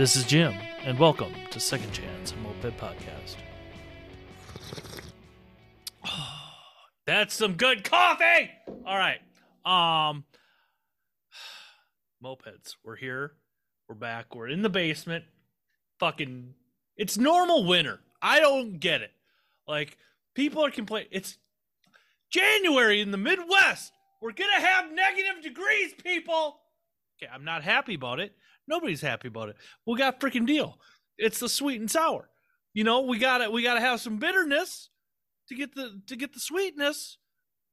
This is Jim, and welcome to Second Chance Moped Podcast. That's some good coffee. All right. Um mopeds. We're here. We're back. We're in the basement. Fucking it's normal winter. I don't get it. Like people are complaining. It's January in the Midwest. We're gonna have negative degrees, people. Okay, I'm not happy about it. Nobody's happy about it. We got freaking deal. It's the sweet and sour. You know, we gotta we gotta have some bitterness to get the to get the sweetness.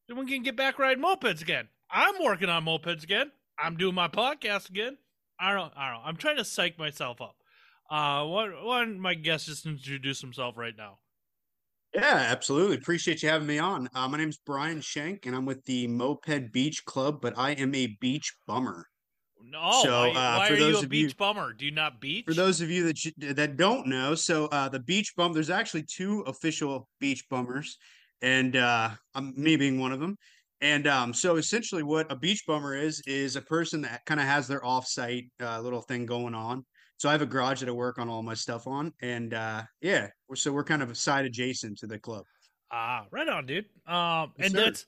Then we can get back riding mopeds again. I'm working on mopeds again. I'm doing my podcast again. I don't I don't. I'm trying to psych myself up. Uh one one my guest just introduce himself right now. Yeah, absolutely. Appreciate you having me on. Uh, my name's Bryan Shank, and I'm with the Moped Beach Club, but I am a beach bummer. No, So, why, uh, why for are you those a of you- beach bummer? Do you not beach? For those of you that sh- that don't know, so uh, the Beach Bum, there's actually two official beach bummers, and uh, I'm me being one of them. And um, so essentially, what a beach bummer is is a person that kind of has their offsite uh, little thing going on. So I have a garage that I work on all my stuff on, and uh, yeah, we're- so we're kind of side adjacent to the club. Ah, right on, dude. Um, Yes, and sir. that's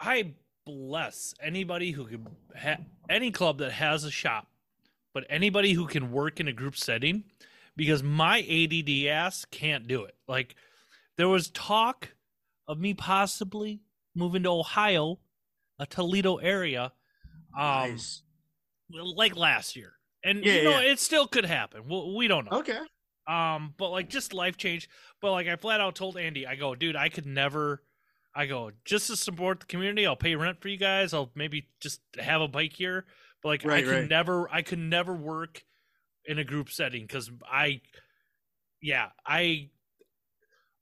I bless anybody who can ha- any club that has a shop, but anybody who can work in a group setting, because my ADD ass can't do it. Like there was talk of me possibly moving to Ohio, a Toledo area, um, nice. like last year, and Yeah, you know yeah. it still could happen. We, we don't know. Okay. Um, but like just life change. But like I flat out told Andy, I go, dude, I could never. I go just to support the community. I'll pay rent for you guys. I'll maybe just have a bike here. But like I Right, could right. never, I could never work in a group setting because I, yeah, I.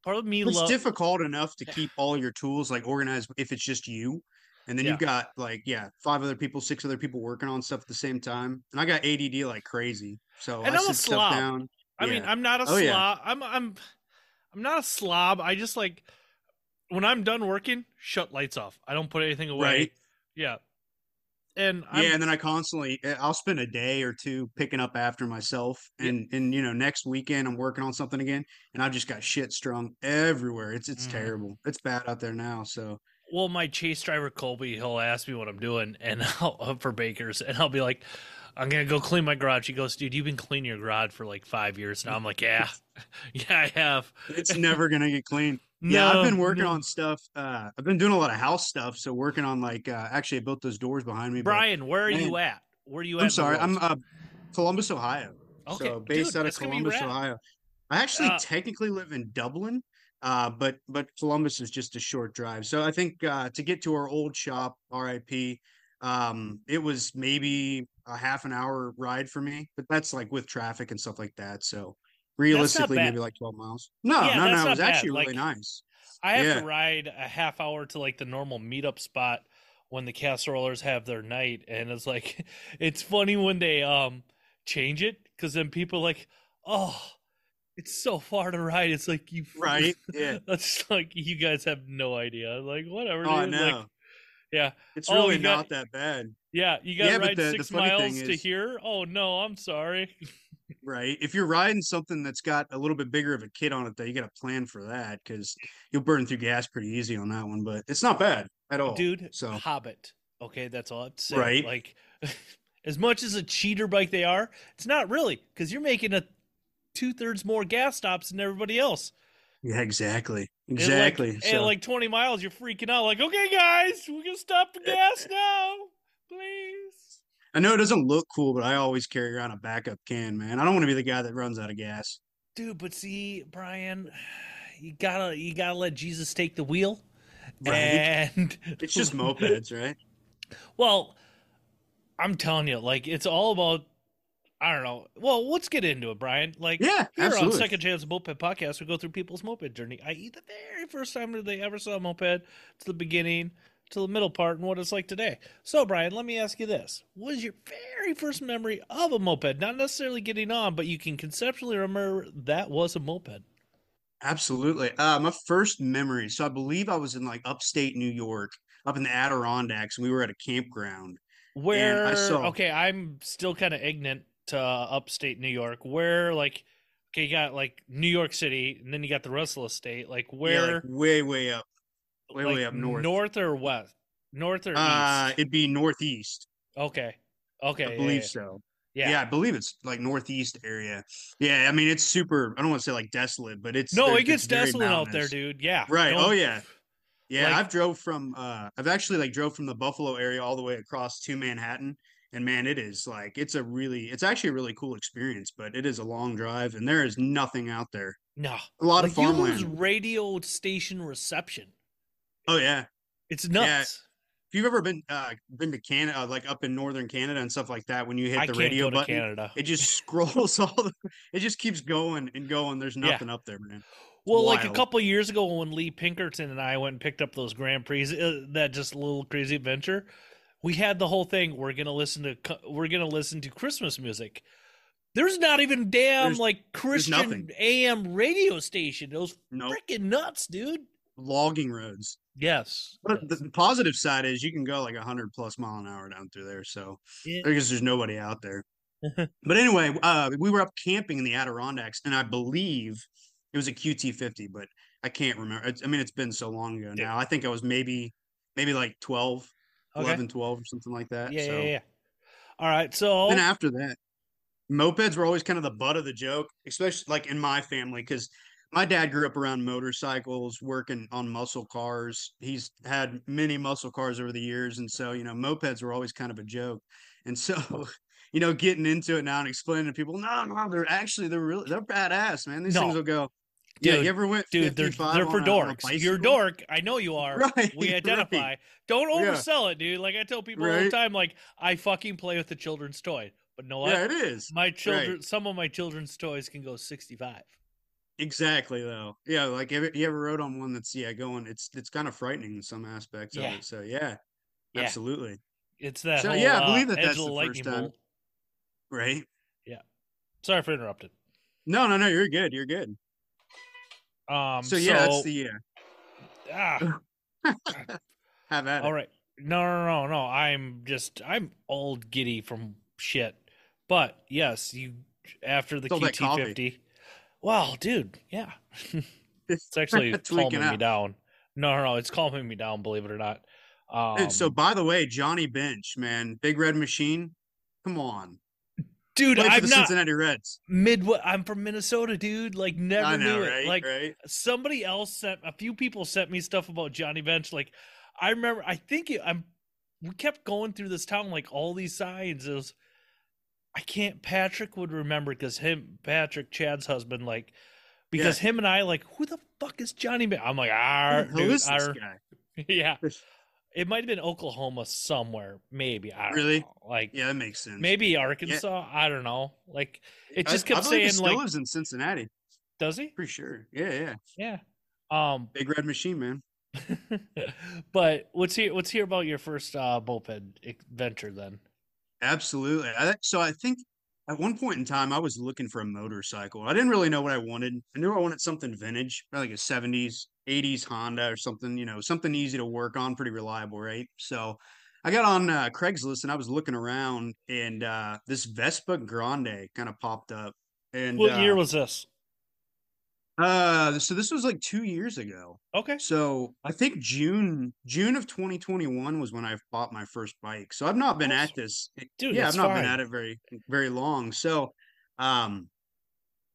Part of me It's love. difficult enough to keep all your tools like organized if it's just you. And then Yeah. you've got like, yeah, five other people, six other people working on stuff at the same time. And I got ADD like crazy. So And I I'm a slob. stuff down. I mean. I'm not a Oh, slob. yeah. I'm I'm I'm not a slob. I just like when I'm done working, shut lights off. I don't put anything away. Right. Yeah. And I'm, yeah, and then I constantly eh, I'll spend a day or two picking up after myself. Yeah. And and you know, next weekend I'm working on something again and I've just got shit strung everywhere. It's it's Mhm. terrible. It's bad out there now. So well, my chase driver Colby, he'll ask me what I'm doing, and I'll for Baker's, and I'll be like, "I'm gonna go clean my garage." He goes, "Dude, you've been cleaning your garage for like five years now." I'm like, "Yeah, yeah, I have." it's never gonna get clean. Yeah, I've been working no. on stuff. Uh, I've been doing a lot of house stuff. So working on like, uh, actually, I built those doors behind me. but- Bryan, where are you at? Where are you at? I'm the sorry, I'm uh, Columbus, Ohio. Okay, so based dude, out of that's gonna be Columbus. Ohio. I actually Uh, technically live in Dublin, uh, but but Columbus is just a short drive. So I think uh, to get to our old shop, RIP, um, it was maybe a half an hour ride for me, but that's like with traffic and stuff like that. So realistically, maybe like 12 miles. No, Yeah, no, no, it was bad. actually really nice. I have Yeah. to ride a half hour to like the normal meetup spot when the casserolers have their night, and it's like it's funny when they um change it because then people are like, oh, it's so far to ride. It's like you Right? Yeah. That's like you guys have no idea. Like whatever. Oh, dude. know. Like, yeah, it's oh, really you got- not that bad. yeah. You got to Yeah, ride the- the six thing miles to here. Oh no, I'm sorry. Right. If you're riding something that's got a little bit bigger of a kit on it, though, you got to plan for that because you'll burn through gas pretty easy on that one. But it's not bad at all, dude So hobbit okay that's all i have to say Right. like as much as a cheater bike they are it's not really because you're making a two-thirds more gas stops than everybody else yeah, exactly, And, like- exactly. and like 20 miles you're freaking out like okay guys we're gonna stop for eh, gas eh, eh. now please I know it doesn't look cool, but I always carry around a backup can, man. I don't want to be the guy that runs out of gas. dude but see bryan you gotta you gotta let jesus take the wheel Right. and It's just mopeds, right? Well, I'm telling you, like it's all about. I don't know. Well, let's get into it, Bryan. Like Yeah, here on. Second Chance Moped Podcast, we go through people's moped journey. I.e., the very first time that they ever saw a moped, to the beginning, to the middle part, and what it's like today. So, Bryan, let me ask you this: What is your very first memory of a moped? Not necessarily getting on, but you can conceptually remember that was a moped. Absolutely. Uh, my first memory. So I believe I was in like upstate New York, up in the Adirondacks, and we were at a campground. Where I saw- okay, I'm still kind of ignorant to upstate New York, where like okay, you got like New York City, and then you got the Russell Estate. the state. Like Yeah, where, like way way up, way like, way up north. north or west, north or Uh, east. it'd be northeast. Okay, okay, I yeah, believe yeah, so. Yeah. Yeah. I believe it's like northeast area. Yeah, I mean it's super. I don't want to say like desolate, but it's No, it gets desolate out there, dude. Yeah. Right. Don't- Oh yeah. Yeah, Like- I've drove from. uh I've actually like drove from the Buffalo area all the way across to Manhattan, and man, it is like it's a really, it's actually a really cool experience, but it is a long drive, and there is nothing out there. No. A lot Like of you farmland. lose radio station reception. Oh yeah. It's nuts. If you've ever been uh been to Canada, like up in northern Canada and stuff like that, when you hit I the radio button, Canada. it just scrolls all the. It just keeps going and going. There's Yeah. nothing up there, man. Well, like a wild. couple years ago when Lee Pinkerton and I went and picked up those Grand Prix, uh, that just little crazy adventure, we had the whole thing. We're gonna listen to we're gonna listen to Christmas music. There's not even damn There's- like Christian. AM radio station. Those was No freaking nuts, dude. logging roads. Yes. But the the positive side is you can go like 100 plus mile an hour down through there. So Yeah. because there's nobody out there. but anyway, uh, we were up camping in the Adirondacks, and I believe it was a QT50, but I can't remember. I mean, it's been so long ago now. I think I was maybe maybe like 12, Okay. 11, 12 or something like that. Yeah, so yeah, yeah. All right. So then after that, mopeds were always kind of the butt of the joke, especially like in my family, because my dad grew up around motorcycles, working on muscle cars. He's had many muscle cars over the years, and so you know, mopeds were always kind of a joke. And so, you know, getting into it now and explaining to people, no, no, they're actually they're really they're badass, man. These No. things will go. Yeah, you ever went? dude, they're they're for on a- on a dorks. You're a dork. I know you are. Right, We right. identify. Don't Yeah. oversell it, dude. Like I tell people all the time, like I fucking play with the children's toy. But no? Yeah, it is. my children some of my children's toys can go 65 Exactly though. Yeah, like ever, you ever rode on one that's yeah going. It's it's kind of frightening in some aspects Yeah. of it. So yeah, Yeah. absolutely. it's that So, whole, yeah, I believe uh, that edge that's the first time. bolt. Right. Yeah. Sorry for interrupting No, no, no. You're good. You're good. Um So yeah, so, that's the yeah. ah, Have at it. all right no no no no i'm just i'm old giddy from shit but yes you after the all that coffee. qt50 wow dude yeah it's actually calming me down no no no it's calming me down believe it or not um so by the way, Johnny Bench, man, Big Red Machine. Come on, dude Played i'm the not Cincinnati Reds. Midwest. I'm from Minnesota, dude. Like never I know, knew right? it. Like right? somebody else sent a few people sent me stuff about Johnny Bench. Like I remember, I think it, I'm. We kept going through this town like all these signs. It was, I can't. Patrick would remember because him, Patrick, Chad's husband, like because him and I like who the fuck is Johnny Bench? I'm like ah, Who dude, is this I- guy? yeah. It might have been Oklahoma somewhere, maybe. I Really? know. Like Yeah, that makes sense. maybe Arkansas. I don't know. Like it just I kept he saying still like, lives in Cincinnati. does he? Pretty sure. Yeah, yeah. Yeah. Um, Big Red Machine, man. but let's hear let's hear about your first uh moped adventure then. Absolutely. I, so I think at one point in time, I was looking for a motorcycle. I didn't really know what I wanted. I knew I wanted something vintage, like a 70s, 80s Honda or something, you know, something easy to work on, pretty reliable, right? So I got on uh, Craigslist and I was looking around and uh, this Vespa Grande kind of popped up. And What year uh, was this? uh so this was like two years ago. Okay. So I think June June of 2021 was when I bought my first bike. So I've not been at this. Dude, yeah, I've not fine. been at it very very long. So um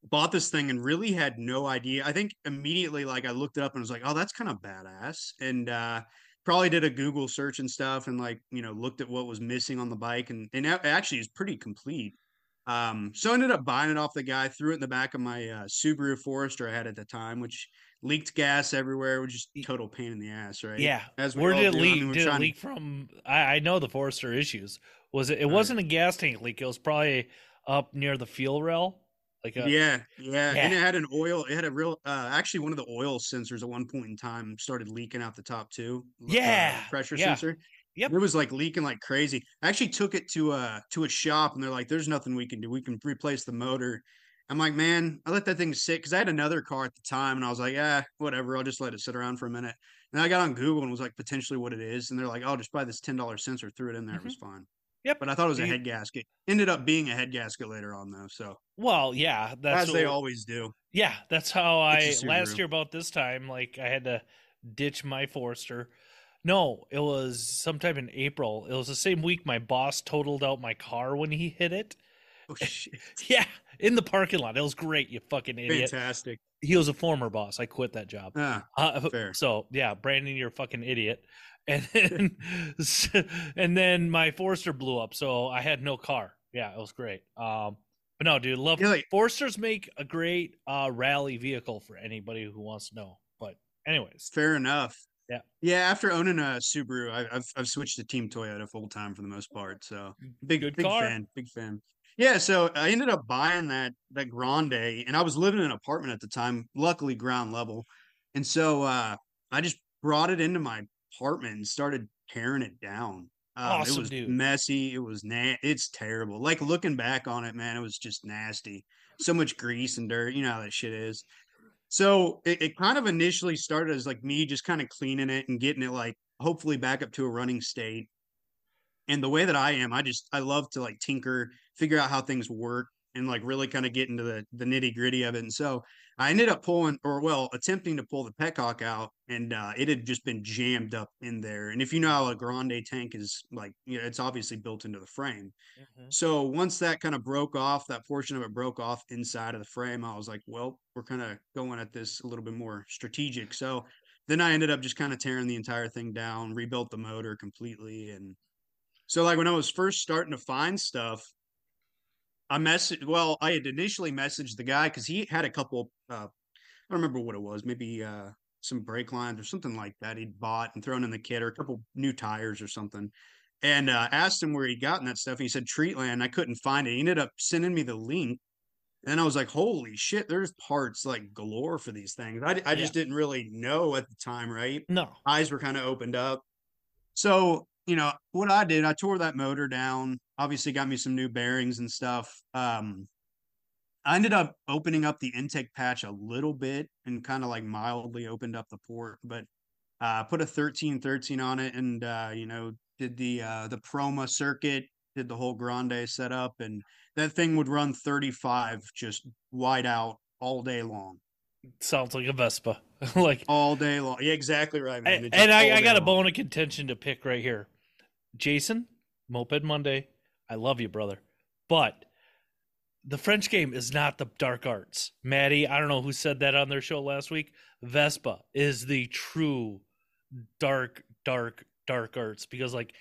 bought this thing and really had no idea. I think immediately like I looked it up and was like, "Oh, that's kind of badass." And uh probably did a Google search and stuff and like, you know, looked at what was missing on the bike and and it actually is pretty complete. Um, so I ended up buying it off the guy, threw it in the back of my uh, Subaru Forester I had at the time, which leaked gas everywhere, which is total pain in the ass, right? Yeah. As we Where did it do. I leak? mean, did it trying to- from? I, I know the Forester issues. Was it? It yeah. wasn't a gas tank leak. It was probably up near the fuel rail. Like a, yeah, yeah, and it had an oil. It had a real, uh, actually, one of the oil sensors at one point in time started leaking out the top too. uh, Yeah, pressure yeah. sensor. Yep. It was like leaking like crazy. I actually took it to a to a shop, and they're like, "There's nothing we can do. We can replace the motor." I'm like, "Man, I let that thing sit because I had another car at the time, and I was like, "Yeah, whatever. I'll just let it sit around for a minute." And I got on Google and was like, potentially what it is, and they're like, "Oh, just buy this ten dollars sensor." Threw it in there. It Mm-hmm. was fine. Yep. But I thought it was a head gasket. Ended up being a head gasket later on though. So Well, yeah, that's as they always do. Yeah, that's how I last year about this time. Like I had to ditch my Forester. No, it was sometime in April. It was the same week my boss totaled out my car when he hit it. Oh shit! Yeah, in the parking lot. It was great. You fucking idiot. Fantastic. He was a former boss. I quit that job. Ah, Uh, Fair. So yeah, Brandon, you're a fucking idiot. And then, and then my Forester blew up, so I had no car. Yeah, it was great. Um, but no, dude, love like- Foresters make a great uh rally vehicle for anybody who wants to know. But anyways, fair enough. Yeah. Yeah. After owning a Subaru, I, I've I've switched to Team Toyota full time for the most part. So big Good big car. fan. Big fan. Yeah. So I ended up buying that that Grande, and I was living in an apartment at the time. Luckily, ground level, and so uh, I just brought it into my apartment and started tearing it down. Um, Awesome, it was dude. messy. It was na- It's terrible. Like looking back on it, man, it was just nasty. So much grease and dirt. You know how that shit is. So it, it kind of initially started as like me just kind of cleaning it and getting it like hopefully back up to a running state. And the way that I am, I just I love to like tinker, figure out how things work, and like really kind of get into the the nitty gritty of it. And so I ended up pulling, or well, attempting to pull the petcock out, and uh, it had just been jammed up in there. And if you know how a grande tank is, like you know, it's obviously built into the frame. So once that kind of broke off, that portion of it broke off inside of the frame, I was like, well, we're kind of going at this a little bit more strategic. So then I ended up just kind of tearing the entire thing down, rebuilt the motor completely. And so, like, when I was first starting to find stuff, I messaged, well, I had initially messaged the guy because he had a couple, uh, I don't remember what it was, maybe uh, some brake lines or something like that he'd bought and thrown in the kit or a couple new tires or something and uh, asked him where he'd gotten that stuff. He said Treatland. I couldn't find it. He ended up sending me the link. And I was like, holy shit, there's parts like galore for these things. I, I just didn't really know at the time, right? no, Eyes were kind of opened up. So, you know, what I did, I tore that motor down, obviously got me some new bearings and stuff. Um, I ended up opening up the intake patch a little bit and kind of like mildly opened up the port, but uh put a 1313 on it and uh, you know, did the uh the Proma circuit, did the whole grande setup, and that thing would run 35 just wide out all day long. sounds like a Vespa. like, All day long. Yeah, exactly right, man. and, and I, I got a bone of contention to pick right here. Jason, Moped Monday, I love you, brother, but the French game is not the dark arts. Maddie, I don't know who said that on their show last week. Vespa is the true dark, dark, dark arts because like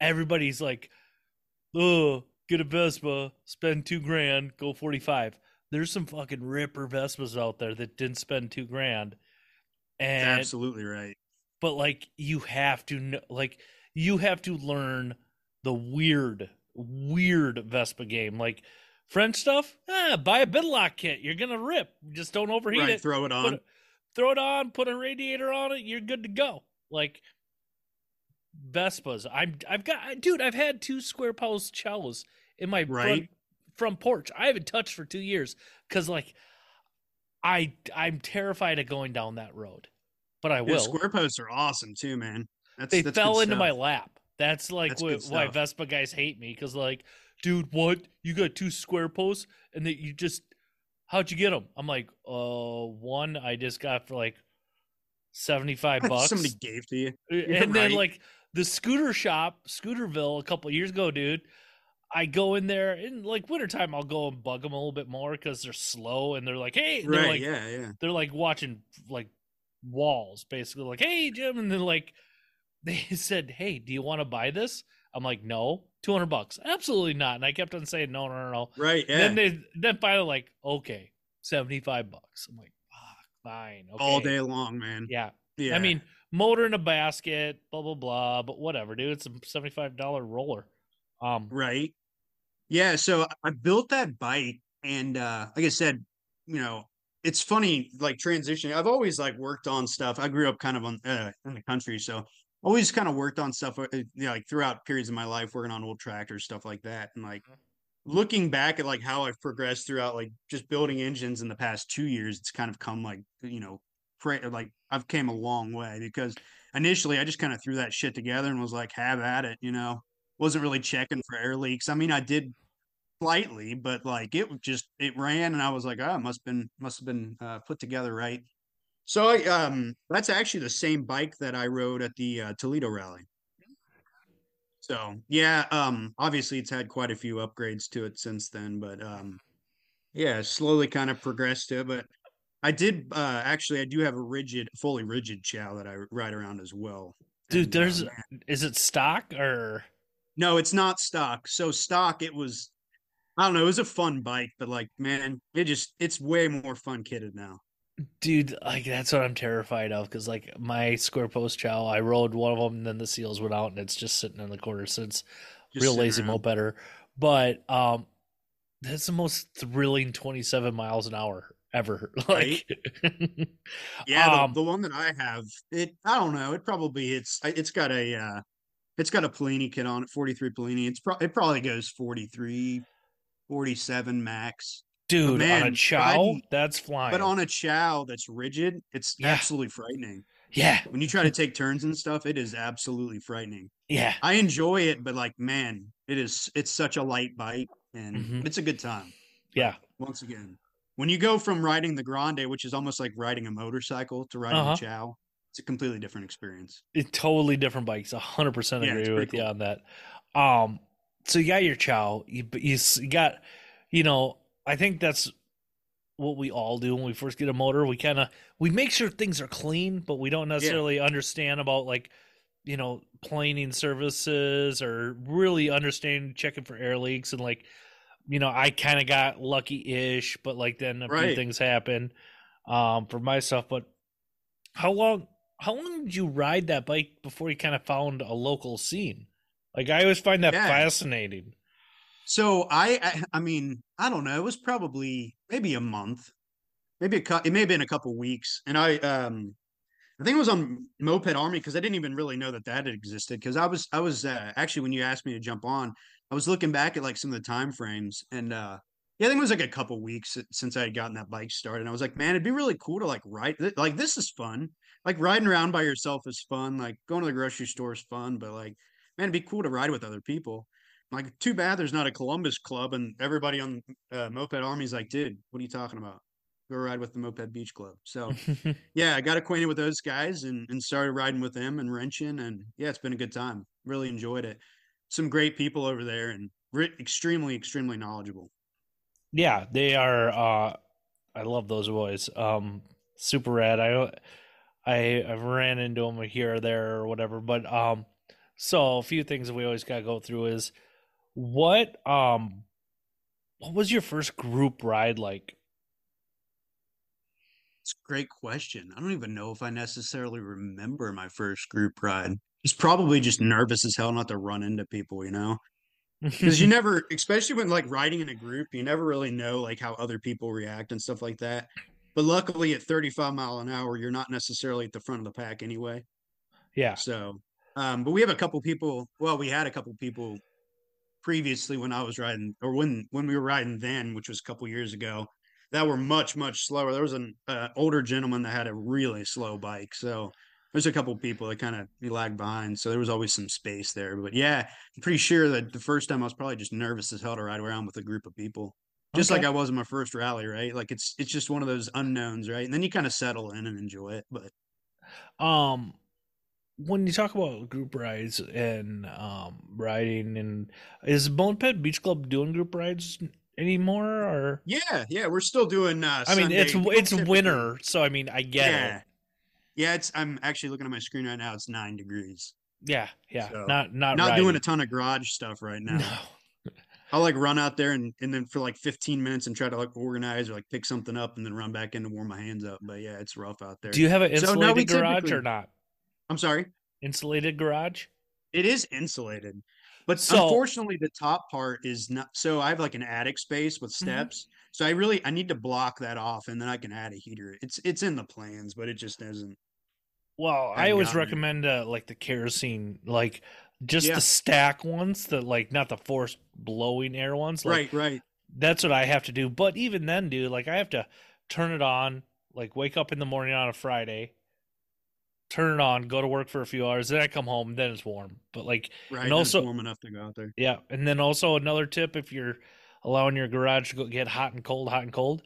everybody's like, oh, get a Vespa, spend two grand, go 45. There's some fucking ripper Vespas out there that didn't spend two grand. And Absolutely right. but like you have to know like you have to learn the weird weird vespa game. Like french stuff ah, buy a bitlock kit. You're gonna rip. Just don't overheat Right, it. throw it on. it- throw it on put a radiator on it you're good to go. Like vespas. I'm i've got dude i've had two square post Ciaos in my front, Right. front porch. I haven't touched for two years because like i i'm terrified of going down that road but i will. square posts are awesome too, man. That's they that's fell into my lap. That's like That's wh- good why. Vespa guys hate me because like, dude, what? You got two square posts and that you just how'd you get them? I'm like, uh, one I just got for like seventy five bucks, Somebody gave to you. and then like the scooter shop, Scooterville, a couple years ago, dude. I go in there in like wintertime. I'll go and bug them a little bit more because they're slow and they're like, hey, they're Right, like, yeah, yeah. they're like watching like walls basically like hey jim and then like they said hey do you want to buy this i'm like no 200 bucks absolutely not and i kept on saying no no no no Right, yeah. then they then finally like okay 75 bucks i'm like fuck fine okay. All day long, man. yeah. Yeah. i mean motor in a basket blah blah blah but whatever dude it's a 75 dollar roller um right. Yeah, so I built that bike and uh like I said, you know, it's funny like transitioning. I've always like worked on stuff. I grew up kind of on uh, in the country, so always kind of worked on stuff uh, you know, like throughout periods of my life working on old tractors, stuff like that. And like looking back at like how I've progressed throughout like just building engines in the past 2 years, it's kind of come like, you know, like I've came a long way because initially I just kind of threw that shit together and was like have at it, you know. wasn't really checking for air leaks. I mean, I did slightly, but like it just it ran, and I was like, oh, it must been must have been uh, put together right. So I um that's actually the same bike that I rode at the uh, Toledo rally. So yeah, um obviously it's had quite a few upgrades to it since then, but um yeah, slowly kind of progressed to it. But I did uh actually I do have a rigid, fully rigid Ciao that I ride around as well. Dude, And, uh, there's man- is it stock or no, it's not stock. So stock, it was I don't know, it was a fun bike, but like man, it just it's way more fun kitted now. Dude? Like that's what I'm terrified of because like my square post Ciao, I rode one of them, and then the seals went out, and it's just sitting in the corner since Just real lazy around. better. But um, that's the most thrilling 27 miles an hour ever. Like, Yeah, the, Um, the one that I have, it I don't know, it probably it's it's got a uh it's got a Polini kit on it, 43 Polini. It's pro- it probably goes 43 47 max. Dude, on a Ciao, that's flying. But on a Ciao that's rigid, it's Yeah. absolutely frightening. yeah, When you try to take turns and stuff, it is absolutely frightening. yeah, I enjoy it, but like man, it is it's such a light bike and Mhm. it's a good time. yeah. Once again, when you go from riding the Grande, which is almost like riding a motorcycle, to riding Uh-huh. a Ciao, it's a completely different experience. It's totally different bikes. A hundred percent agree pretty with you on that. Um, so you got your Ciao. You, you, you got, you know, I think that's what we all do when we first get a motor. We kind of we make sure things are clean, but we don't necessarily understand about like, you know, planing services or really understand checking for air leaks and like, you know, I kind of got lucky-ish, but like then a few things happen um for myself. But how long how long did you ride that bike before you kind of found a local scene? Like I always find that Yeah. fascinating. So I, I, I mean, I don't know. It was probably maybe a month, maybe a It may have been a couple weeks, and I, um, I think it was on Moped Army because I didn't even really know that that had existed. Because I was, I was uh, actually when you asked me to jump on, I was looking back at like some of the time frames, and uh, yeah, I think it was like a couple weeks since I had gotten that bike started. And I was like, man, it'd be really cool to like ride. Like this is fun. Like riding around by yourself is fun. Like going to the grocery store is fun, but like, man, it'd be cool to ride with other people. Like, too bad there's not a Columbus club, and everybody on uh, Moped Army's like, dude, what are you talking about? Go ride with the Moped Beach Club. So yeah, I got acquainted with those guys and and started riding with them and wrenching, and yeah, it's been a good time. Really enjoyed it. Some great people over there, and re- extremely, extremely knowledgeable. yeah, they are. uh I love those boys. Um, super rad. I I I've ran into them here or there or whatever. But um, so a few things that we always gotta go through is what um what was your first group ride like? It's a great question. I don't even know if I necessarily remember my first group ride. It's probably just nervous as hell not to run into people, you know. because you never especially when like riding in a group you never really know like how other people react and stuff like that but luckily at 35 mile an hour you're not necessarily at the front of the pack anyway yeah. so um but we have a couple people well we had a couple people previously when i was riding or when when we were riding then which was a couple years ago that were much much slower there was an uh, older gentleman that had a really slow bike so there's a couple people that kind of lagged behind so there was always some space there but yeah I'm pretty sure that the first time I was probably just nervous as hell to ride around with a group of people. Just like I was in my first rally, right? Like it's it's just one of those unknowns, right? And then you kind of settle in and enjoy it. But Um, when you talk about group rides and um riding, and is Moped Beach Club doing group rides anymore? Or yeah, yeah, we're still doing uh I mean, it's Sunday- it's typically- winter, so I mean, I get Yeah. it. Yeah, it's I'm actually looking at my screen right now. It's nine degrees. Yeah, yeah. So, not not Not doing a ton of garage stuff right now. No. I'll like run out there and, and then for like 15 minutes and try to like organize or like pick something up and then run back in to warm my hands up. But yeah, it's rough out there. Do you have an So, insulated we garage or not? I'm sorry. Insulated garage? It is insulated, but So- unfortunately, the top part is not. So I have like an attic space with Mhm. steps. So I really I need to block that off, and then I can add a heater. It's it's in the plans, but it just doesn't. Well, I always recommend uh, like the kerosene, like just Yeah. the stack ones, the like not the forced blowing air ones. Like, right, right. That's what I have to do. But even then, dude, like I have to turn it on, like wake up in the morning on a Friday, turn it on, go to work for a few hours, then I come home, then it's warm. But like, Right. And also- warm enough to go out there. yeah, and then also another tip if you're allowing your garage to go get hot and cold, hot and cold,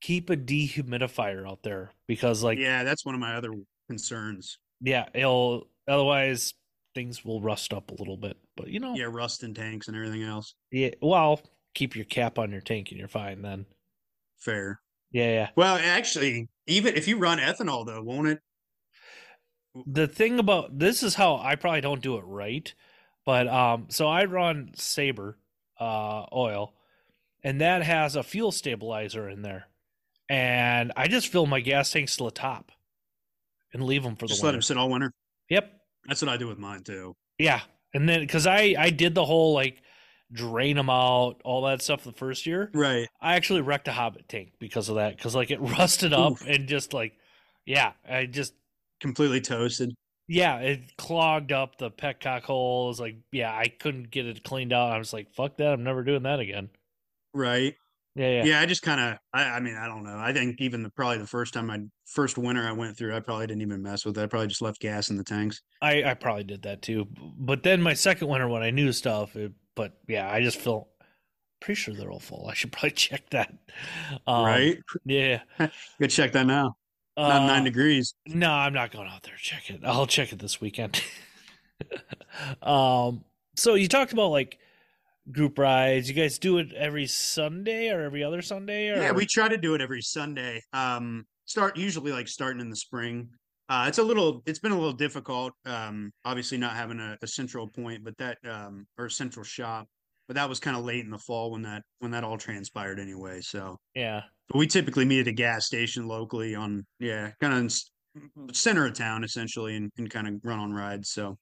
keep a dehumidifier out there because like yeah, that's one of my other concerns. yeah, it'll otherwise things will rust up a little bit. But you know, Yeah, rust in tanks and everything else. yeah well, keep your cap on your tank and you're fine then. Fair. Yeah, yeah. Well, actually, even if you run ethanol though, won't it? The thing about this is how I probably don't do it right, but um, so I run Saber uh oil, and that has a fuel stabilizer in there, and I just fill my gas tanks to the top, and leave them for the Just let winter. them sit all winter. Yep, That's what I do with mine too. yeah, and then because I I did the whole like drain them out, all that stuff the first year. Right. I actually wrecked a Hobbit tank because of that, because like it rusted up Oof. and just like, yeah, I just Completely toasted. Yeah, it clogged up the petcock holes. Like, yeah, I couldn't get it cleaned out. I was like, fuck that. I'm never doing that again. Right. Yeah, yeah. Yeah, I just kind of, I, I mean, I don't know. I think even the probably the first time I first winter I went through, I probably didn't even mess with it. I probably just left gas in the tanks. I, I probably did that too. But then my second winter when I knew stuff, it, but yeah, I just feel pretty sure they're all full. I should probably check that. Um, right. Yeah. Go check that now. Not Uh, nine degrees. No, I'm not going out there. Check it. I'll check it this weekend. um, so you talked about like group rides. You guys do it every Sunday or every other Sunday? Or... Yeah, we try to do it every Sunday. Um, start usually like starting in the spring. Uh, it's a little, it's been a little difficult. Um, obviously not having a, a central point, but that um, or a central shop, but that was kind of late in the fall when that when that all transpired anyway. So, yeah. but we typically meet at a gas station locally on yeah, kind of in center of town essentially, and, and kind of run on rides. So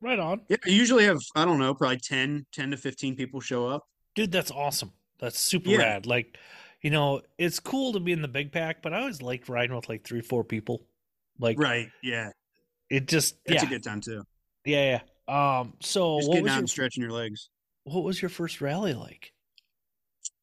Right on. yeah, I usually have I don't know, probably 10, 10 to fifteen people show up. Dude, that's awesome. That's super Yeah. rad. Like, you know, it's cool to be in the big pack, but I always liked riding with like three, four people. Like, Right? Yeah, it just, that's yeah, a good time too. yeah, yeah. Um, so Just what getting was out your and stretching your legs. What was your first rally like?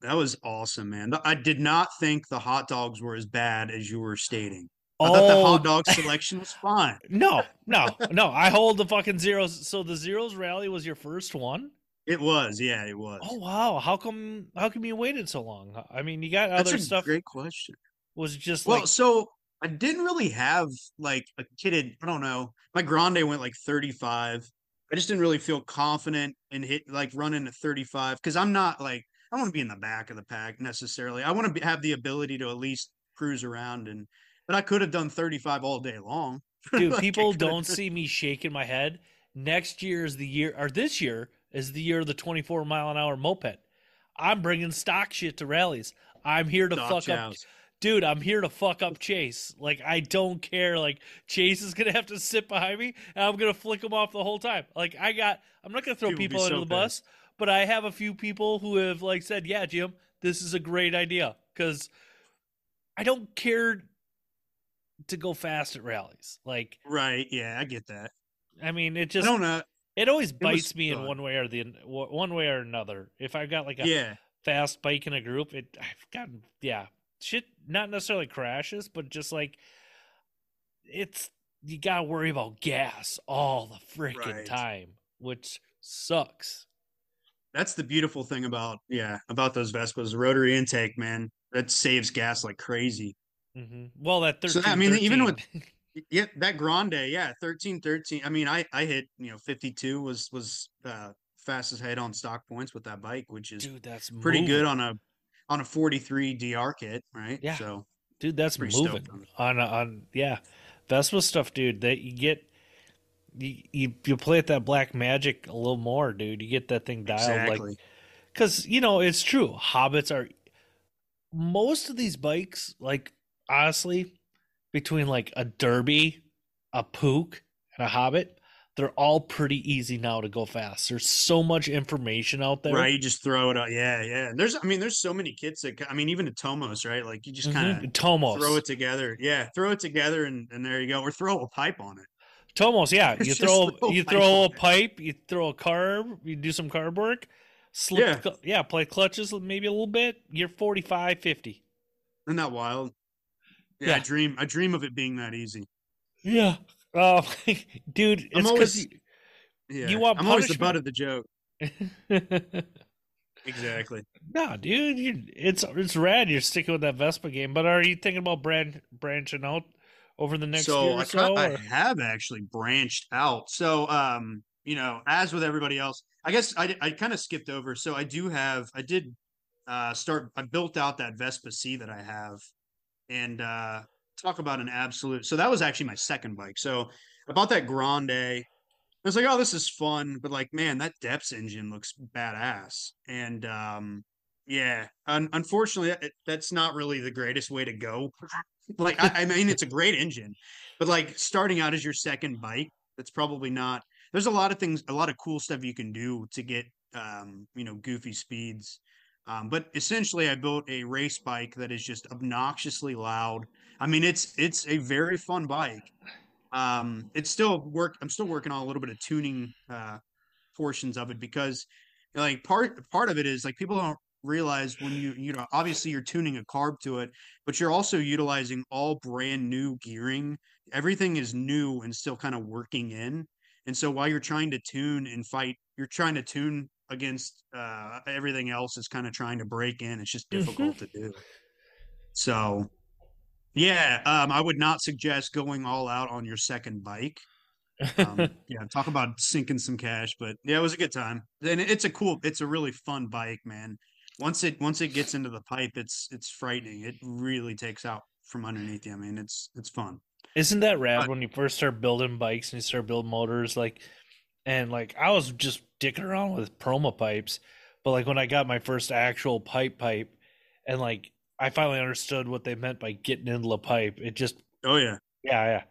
That was awesome, man. I did not think the hot dogs were as bad as you were stating. I oh, thought the hot oh. dog selection was fine. no, no, no. I hold the fucking zeros. So the zeros rally was your first one. It was, yeah, it was. Oh wow! How come? How come you waited so long? I mean, you got That's other a stuff. great question. Was just Well, like so I didn't really have like a kitted. I don't know. My grande went like 35. I just didn't really feel confident in hit like running a 35 because I'm not like I want to be in the back of the pack necessarily. I want to be, have the ability to at least cruise around and. But I could have done 35 all day long. Dude, Like, people don't see me shaking my head. Next year is the year, or this year is the year of the 24 mile an hour moped. I'm bringing stock shit to rallies. I'm here to fuck up. Dude. I'm here to fuck up Chase. Like I don't care. Like Chase is gonna have to sit behind me, and I'm gonna flick him off the whole time. Like I got, I'm not gonna throw People people under so the bus, but I have a few people who have like said, "Yeah, Jim, this is a great idea," because I don't care to go fast at rallies. Like Right. Yeah, I get that. I mean, it I just don't know. it always bites me in one way or the one way or another. If I've got like a Yeah. fast bike in a group, it I've gotten yeah shit not necessarily crashes, but just like it's you gotta worry about gas all the freaking Right. time, which sucks. That's the beautiful thing about yeah, about those Vespas, rotary intake, man. That saves gas like crazy. hmm Well, that So, thirteen. I mean, even with Yeah, that Grande, yeah, 13 13. I mean, I I hit, you know, 52 was was uh fastest head on stock points with that bike, which is dude, that's pretty good on a on a 43 DR kit, right? Yeah. So, dude. That's moving on on on yeah, Vespa stuff, dude. That you get. You, you you play at that black magic a little more, dude. You get that thing dialed like exactly. because you know it's true hobbits are most of these bikes like honestly between like a Derbi a Puch and a hobbit they're all pretty easy now to go fast there's so much information out there Right, you just throw it out. Yeah, yeah. There's I mean, there's so many kits that I mean, even a Tomos, right? Like you just kind of Mhm. tomos throw it together. Yeah, throw it together and, and there you go. Or throw a pipe on it. tomos yeah you throw throw a you pipe throw a pipe you throw a carb you do some carb work slip Yeah. cl- yeah play clutches maybe a little bit you're 45 50 Isn't that wild? Yeah, Yeah. I dream I dream of it being that easy. Yeah. Oh, dude, I'm it's always- Yeah. You want I'm always the butt of the joke. Exactly. no, dude, you, it's it's rad. You're sticking with that Vespa game, but are you thinking about brand branching out over the next so year I, or ki- so? I or- have actually branched out. So, um, you know, as with everybody else, I guess I, I kind of skipped over. So I do have, I did uh, start, I built out that Vespa C that I have and uh, talk about an absolute. So that was actually my second bike. So I bought that Grande. I was like, oh, this is fun. But like, man, that Depths engine looks badass. And um, yeah, un- unfortunately, it, that's not really the greatest way to go. like, I, I mean, it's a great engine, but like starting out as your second bike, that's probably not. There's a lot of things, a lot of cool stuff you can do to get, um, you know, goofy speeds. Um, but essentially, I built a race bike that is just obnoxiously loud. I mean, it's it's a very fun bike. Um, it's still work. I'm still working on a little bit of tuning uh, portions of it because, like, part part of it is like people don't realize when you you know obviously you're tuning a carb to it, but you're also utilizing all brand new gearing. Everything is new and still kind of working in. And so while you're trying to tune and fight, you're trying to tune against uh, everything else is kind of trying to break in. It's just difficult to do. So, yeah, um, I would not suggest going all out on your second bike. Um, yeah, talk about sinking some cash, but yeah, it was a good time. And it's a cool, it's a really fun bike, man. Once it once it gets into the pipe, it's it's frightening. It really takes out from underneath you. I mean, it's it's fun. Isn't that rad But- when you first start building bikes and you start building motors? Like, and like I was just dicking around with Proma pipes, but like when I got my first actual pipe pipe, and like I finally understood what they meant by getting into the pipe. It just, Oh yeah. yeah, yeah.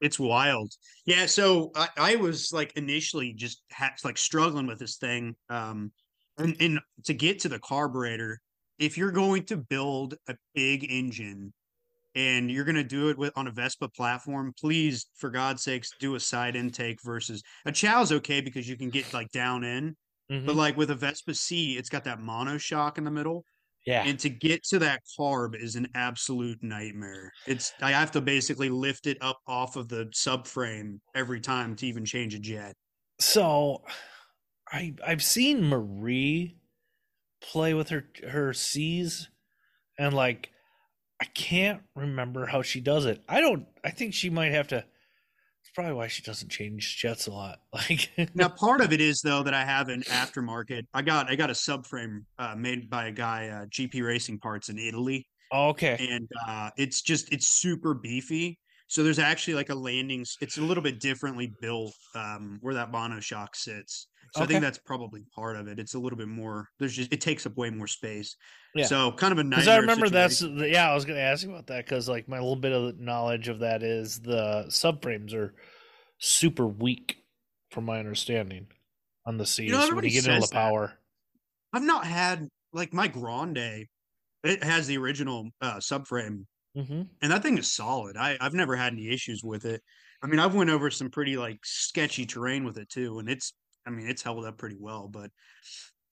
It's wild. Yeah, so I, I was like initially just ha- like struggling with this thing. Um, and, and to get to the carburetor, if you're going to build a big engine and you're going to do it with on a Vespa platform, please, for God's sakes, do a side intake versus a Chow's okay because you can get like down in, Mhm. but like with a Vespa C, it's got that mono shock in the middle yeah. and to get to that carb is an absolute nightmare. It's I have to basically lift it up off of the subframe every time to even change a jet. So, I I've seen Marie play with her her C's, and like I can't remember how she does it. I don't. I think she might have to. Probably why she doesn't change jets a lot. Like Now, part of it is though that I have an aftermarket. I got I got a subframe uh, made by a guy, uh, GP Racing Parts in Italy, Oh, okay, and uh, it's just it's super beefy. So there's actually like a landing. It's a little bit differently built um, where that mono shock sits. So I think that's probably part of it. It's a little bit more. There's just it takes up way more space. Yeah. So kind of a nightmare. because. I remember that's yeah. I was gonna ask you about that because like my little bit of knowledge of that is the subframes are super weak, from my understanding, on the C's when you get into the power. I've not had like my Grande. It has the original uh, subframe, hmm and that thing is solid. I I've never had any issues with it. I mean, I've went over some pretty like sketchy terrain with it too, and it's I mean it's held up pretty well. But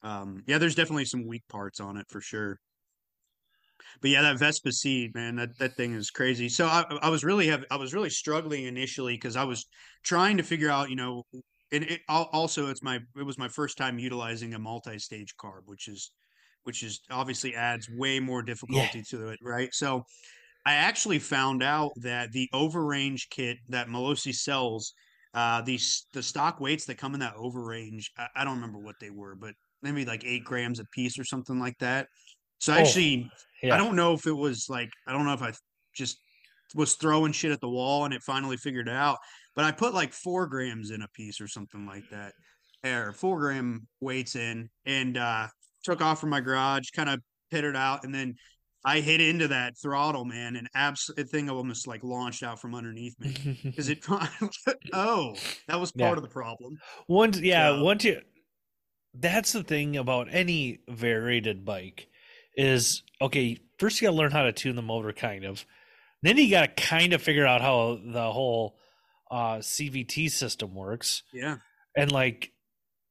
um, yeah, there's definitely some weak parts on it for sure. But yeah, that Vespa seed, man, that that thing is crazy. So I I was really have I was really struggling initially because I was trying to figure out, you know, and it also it's my it was my first time utilizing a multi-stage carb, which is which is obviously adds way more difficulty to it, right? So I actually found out that the overrange kit that Malossi sells, uh, these the stock weights that come in that overrange, I, I don't remember what they were, but maybe like eight grams a piece or something like that. So I Oh, actually, Yeah. I don't know if it was like I don't know if I just was throwing shit at the wall and it finally figured it out, but I put like four grams in a piece or something like that, or four gram weights in, and uh, took off from my garage, kind of pittered out, and then I hit into that throttle, man, and abs- the thing almost like launched out from underneath me because it. oh, that was part Yeah. of the problem. Once, yeah, So- once you. That's the thing about any variated bike, is okay. First, you got to learn how to tune the motor, kind of. Then you got to kind of figure out how the whole uh, CVT system works, Yeah, and like,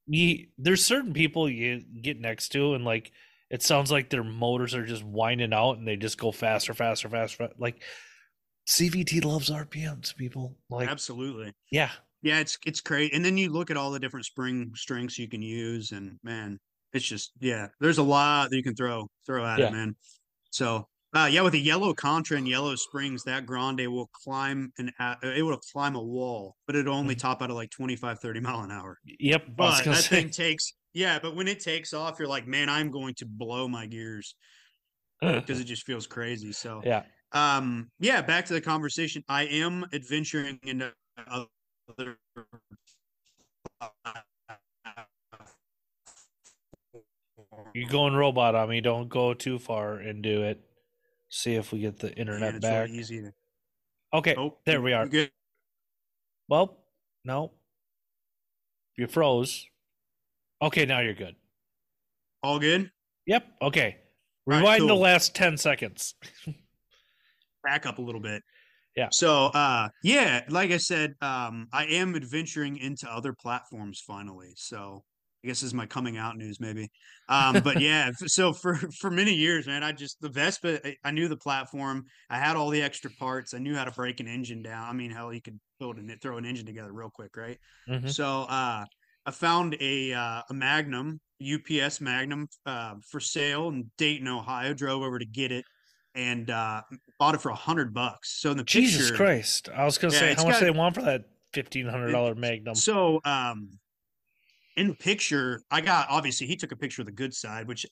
you there's certain people you get next to, and like, it sounds like their motors are just winding out, and they just go faster, faster, faster. Like, CVT loves RPMs, people. Like, Absolutely. yeah, Yeah, it's it's great. And then you look at all the different spring strengths you can use, and man, it's just yeah, there's a lot that you can throw throw at Yeah. it, man. So uh, yeah, with a yellow contra and yellow springs, that grande will climb an it will climb a wall, but it'll only top out at like 25, 30 mile an hour. yep. But that say, thing takes yeah, but when it takes off, you're like, man, I'm going to blow my gears because it just feels crazy. So yeah, um yeah back to the conversation i am adventuring into other you're going robot on me. Don't go too far and do it. See if we get the internet it's back. easy to Okay, oh there we are. Well, no, you froze. Okay, now you're good. all good Yep. Okay. All right, Rewind the cool. last ten seconds. back up a little bit Yeah. so uh yeah like i said um i am adventuring into other platforms finally so i guess this is my coming out news maybe um but yeah so for for many years man i just the vespa I- i knew the platform i had all the extra parts i knew how to break an engine down i mean hell you could build and throw an engine together real quick right Mhm. So uh, I found a uh, a Magnum UPS Magnum uh, for sale in Dayton, Ohio. Drove over to get it and uh, bought it for a hundred bucks. So in the Jesus picture, Christ! I was gonna Yeah, say how much got- they want for that fifteen hundred dollar Magnum. So um, in the picture, I got obviously he took a picture of the good side, which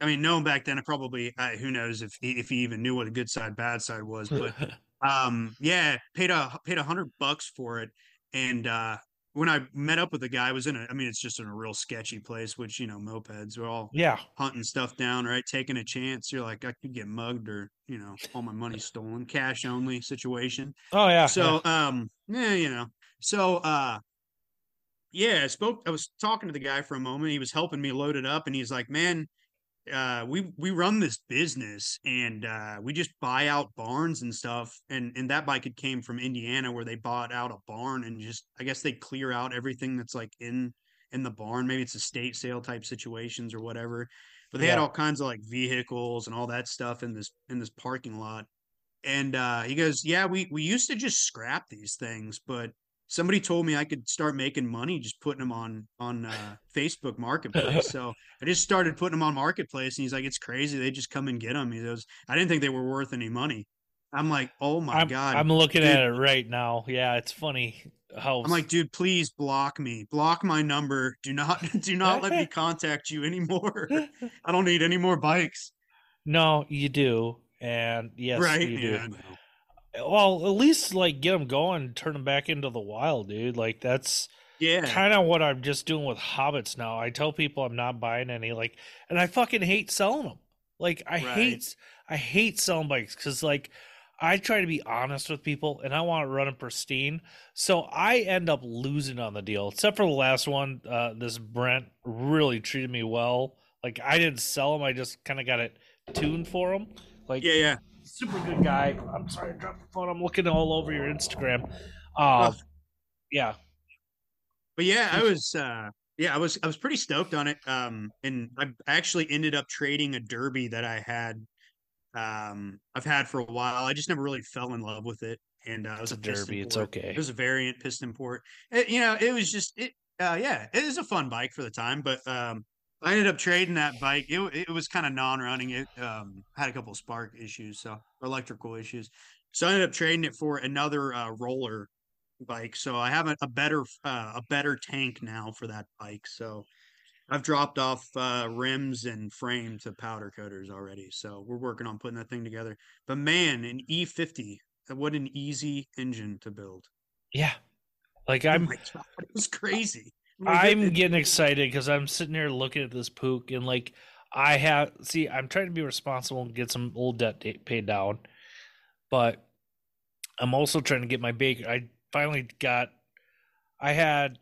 I mean, knowing back then, I probably uh, who knows if he, if he even knew what a good side, bad side was, but um yeah paid a paid a hundred bucks for it and uh when i met up with the guy I was in a i mean it's just in a real sketchy place which you know mopeds we're all yeah, hunting stuff down right? Taking a chance. You're like i could get mugged or you know all my money stolen. Cash only situation. Oh yeah. so um yeah you know. So uh yeah i spoke i was talking to the guy for a moment. He was helping me load it up and he's like man uh we we run this business and uh we just buy out barns and stuff and and that bike had came from indiana where they bought out a barn and just i guess they clear out everything that's like in in the barn. Maybe it's a state sale type situations or whatever but they had all kinds of like vehicles and all that stuff in this in this parking lot. And uh he goes yeah we we used to just scrap these things but somebody told me i could start making money just putting them on on uh facebook marketplace so i just started putting them on marketplace and he's like it's crazy they just come and get them he goes i didn't think they were worth any money i'm like oh my I'm, god I'm looking dude. at it right now. Yeah, it's funny how I'm like, dude, please block me. Block my number. Do not do not let me contact you anymore. I don't need any more bikes. no, you do, and yes, right? you do. Yeah, I know. Well, at least like get them going, turn them back into the wild, dude. Like that's Yeah. kind of what I'm just doing with hobbits now. I tell people I'm not buying any, like, and I fucking hate selling them. Like I Right. hate, I hate selling bikes because like I try to be honest with people and I want to run them pristine. So I end up losing on the deal, except for the last one. Uh, this Brent really treated me well. Like I didn't sell him, I just kind of got it tuned for him. Like Yeah, yeah. Super good guy. I'm sorry, I dropped the phone. I'm looking all over your Instagram. Uh, Oh. yeah, But yeah, I was uh yeah, I was I was pretty stoked on it. Um and I actually ended up trading a Derbi that I had um I've had for a while. I just never really fell in love with it. And uh, it was it's a a Derbi. It's port. okay. It was a variant piston port. It, you know, it was just it. Uh, yeah, it was a fun bike for the time, but um, I ended up trading that bike. It it was kind of non-running. It um had a couple of spark issues, so electrical issues. So I ended up trading it for another uh, roller bike. So I have a, a better uh, a better tank now for that bike. So I've dropped off uh, rims and frame to powder coaters already. So we're working on putting that thing together. But man, an E50, what an easy engine to build. Yeah, like Oh I'm my God, it was crazy. I'm getting excited because I'm sitting here looking at this Puch and like I have see I'm trying to be responsible and get some old debt paid down, but I'm also trying to get my baker. I finally got. I had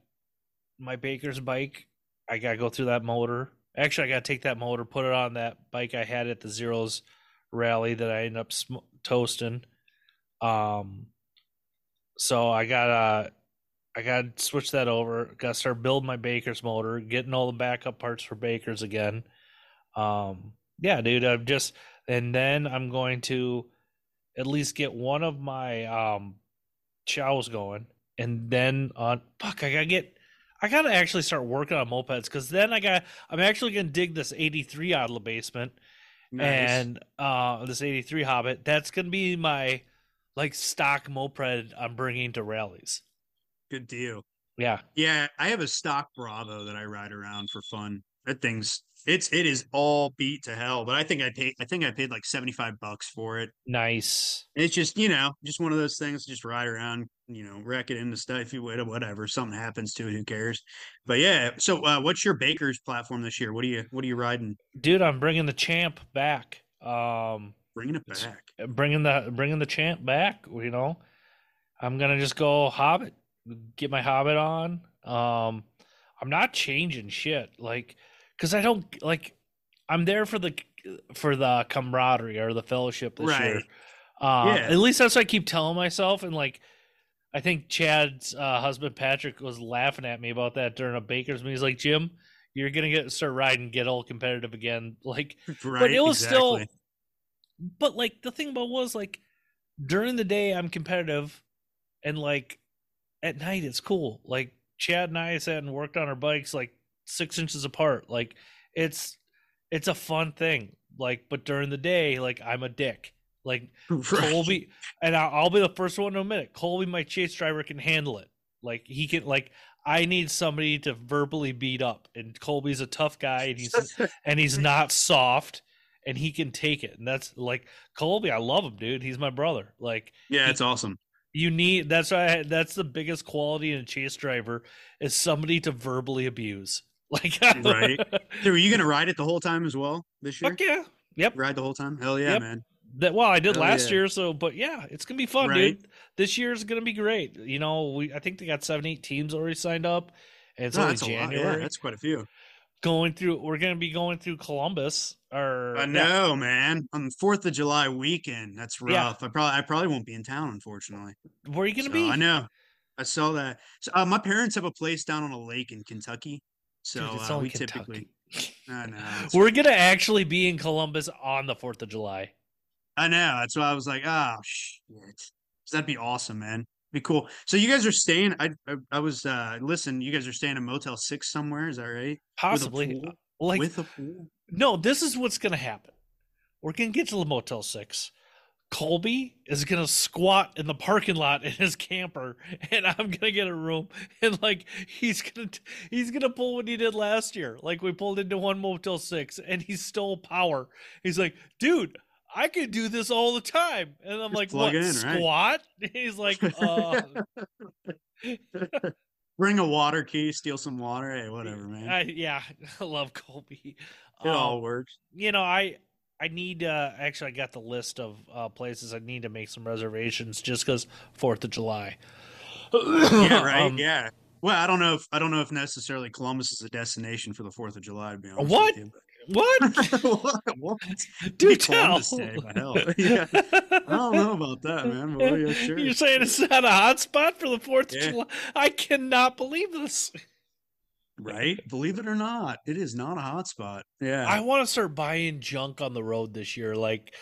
my baker's bike. I gotta go through that motor. Actually, I gotta take that motor, put it on that bike I had at the zeros rally that I ended up sm- toasting. Um, so I gotta I gotta switch that over. Gotta start building my Baker's motor, getting all the backup parts for Baker's again. Um, yeah, dude, I'm just and then I'm going to at least get one of my um Ciaos going, and then on fuck, I gotta get. I gotta actually start working on mopeds because then I got. I'm actually gonna dig this 83 out of the basement Nice. and uh this 83 Hobbit. That's gonna be my like stock moped I'm bringing to rallies. Good deal. Yeah, Yeah, I have a stock Bravo that I ride around for fun. That thing's it's it is all beat to hell, but I think I paid I think I paid like 75 bucks for it. nice. It's just, you know, just one of those things, just ride around, you know, wreck it into stuff if you would, whatever. Something happens to it, who cares? But yeah, so uh, what's your Baker's platform this year? What are you what are you riding? Dude, I'm bringing the champ back. Um, Bringing it back. bringing the bringing the champ back. You know, I'm gonna just go Hobbit, get my Hobbit on. Um, I'm not changing shit, like, cause I don't like. I'm there for the for the camaraderie or the fellowship this year. Right. Uh, Yeah. At least that's what I keep telling myself, and like. I think Chad's uh, husband Patrick was laughing at me about that during a Baker's meeting. He's like, "Jim, you're gonna get start riding, get all competitive again." Like, Right. but it was still but like the thing about was like during the day i'm competitive and like at night it's cool. Like chad and i sat and worked on our bikes like six inches apart. Like it's it's a fun thing. Like but during the day like i'm a dick. Like Right. colby and I'll, I'll be the first one to admit it colby my chase driver can handle it. Like he can like i need somebody to verbally beat up and colby's a tough guy and he's and he's not soft and he can take it. And that's like colby i love him dude. He's my brother. Like yeah, it's awesome. You need that's why I, that's the biggest quality in a chase driver is somebody to verbally abuse like Right. So are you gonna ride it the whole time as well this year? fuck yeah yep Ride the whole time? Hell yeah, Yep. man. that well i did Hell last yeah. year so but yeah it's gonna be fun Right. dude this year's gonna be great you know we i think they got seven eight teams already signed up and it's No, only lot. january Yeah, that's quite a few. Going through we're gonna be going through columbus or I know, man. On the Fourth of July weekend, that's Yeah. rough. I probably I probably won't be in town, unfortunately. where are you gonna So, be I know. I saw that. So, uh, my parents have a place down on a lake in Kentucky, so Dude, uh, we typically. I know. We're gonna actually be in Columbus on the Fourth of July. I know. That's why I was like, oh shit, that'd be awesome, man. Be cool. So you guys are staying. I I, I was uh listen. You guys are staying in Motel Six somewhere. Is that right? Possibly, With like With a pool. no. This is what's gonna happen. We're gonna get to the Motel Six. Colby is gonna squat in the parking lot in his camper, and I'm gonna get a room. And like he's gonna he's gonna pull what he did last year. Like we pulled into one Motel Six, and he stole power. He's like, dude. I could do this all the time, and I'm Just like, plug "What in, right?" squat?" He's like, uh, Bring a water key, steal some water. Hey, whatever, man. I, yeah, I love Colby. it all Um, works. you know, I I need uh actually I got the list of uh places I need to make some reservations just because Fourth of July. Yeah, right. Um, yeah. Well, I don't know if I don't know if necessarily Columbus is a destination for the Fourth of July. To be honest What? you, but- what? What? Do Be tell. Day. Yeah. I don't know about that, man. But yeah, sure. You're saying it's not a hot spot for the Fourth Yeah. of July? I cannot believe this. right? Believe it or not, it is not a hot spot. Yeah. I want to start buying junk on the road this year, like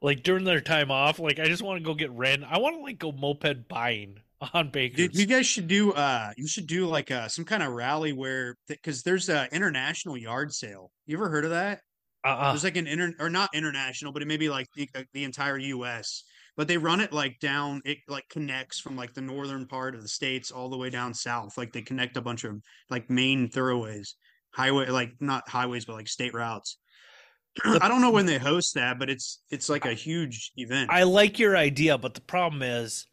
like during their time off. Like I just want to go get rent. I want to like go moped buying on Baker's. You guys should do uh you should do like uh some kind of rally where because there's a international yard sale. You ever heard of that? uh-uh. There's like an inter or not international, but it may be like the, uh, the entire U.S. But they run it like down. It like connects from like the northern part of the states all the way down south. Like they connect a bunch of like main thoroughways, highway like not highways, but like state routes. I don't know when they host that, but it's it's like a huge event. I like your idea, but the problem is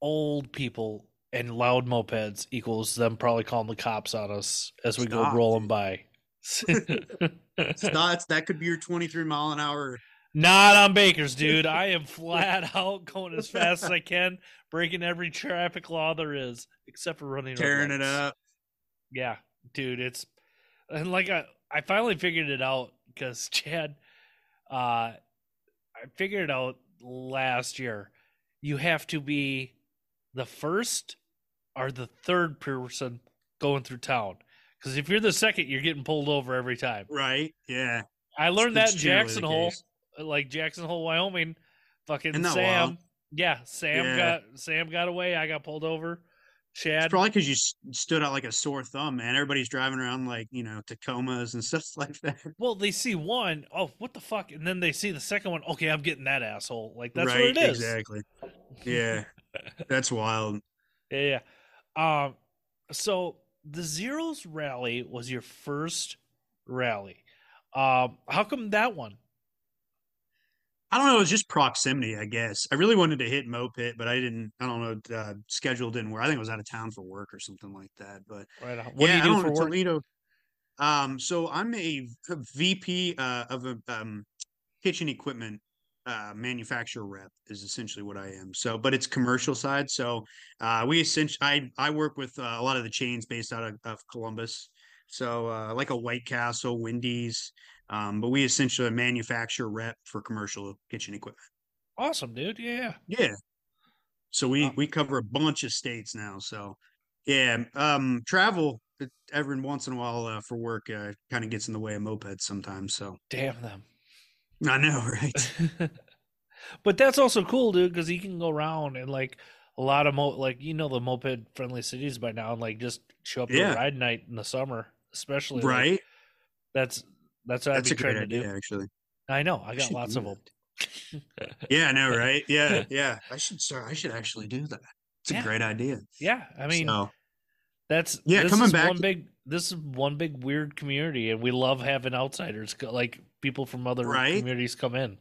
old people and loud mopeds equals them probably calling the cops on us as we Stop, go rolling by. It's that could be your 23 mile an hour. Not on Baker's, dude. I am flat out going as fast as I can, breaking every traffic law there is, except for running Tearing it up. Yeah, dude, it's and like I I finally figured it out because Chad, uh, I figured it out last year. You have to be the first or the third person going through town because if you're the second, you're getting pulled over every time. Right? Yeah. I learned that in Jackson Hole, like Jackson Hole, Wyoming. fucking Sam. wild? Yeah, Sam Yeah. got Sam got away. I got pulled over. It's Chad. probably because you stood out like a sore thumb, man. Everybody's driving around like you know Tacomas and stuff like that. Well, they see one, oh, what the fuck? And then they see the second one, okay, I'm getting that asshole. Like, that's right, what it is. exactly. Yeah, that's wild. Yeah, yeah. Um, so the Zeros rally was your first rally. Um, how come that one? I don't know. It was just proximity, I guess. I really wanted to hit Mopit, but I didn't. I don't know. Uh, schedule didn't work. I think I was out of town for work or something like that. But Right. on. What yeah, do you do don't for know, work? Toledo. Um, so I'm a VP uh, of a um, kitchen equipment uh, manufacturer rep is essentially what I am. So, but it's commercial side. So uh, we essentially I I work with uh, a lot of the chains based out of, of Columbus. So uh, like a White Castle, Wendy's, um, but we essentially manufacture rep for commercial kitchen equipment. Awesome, dude. Yeah. Yeah. So we Uh, we cover a bunch of states now. So yeah, um, travel every once in a while uh, for work uh, kind of gets in the way of mopeds sometimes. So Damn them. I know, right? but that's also cool, dude, because you can go around and like a lot of mo like you know the moped friendly cities by now, and like just show up to Yeah. a ride night in the summer, especially. like, right. that's that's what That's I'd a be great trying to idea, do. actually. I know I I got lots of them. Yeah, I know, right? Yeah, yeah. I should start. I should actually do that. It's a Yeah. great idea. yeah, I mean so, that's Yeah, This coming is back one big. This is one big weird community, and we love having outsiders, like people from other Right? communities, come in.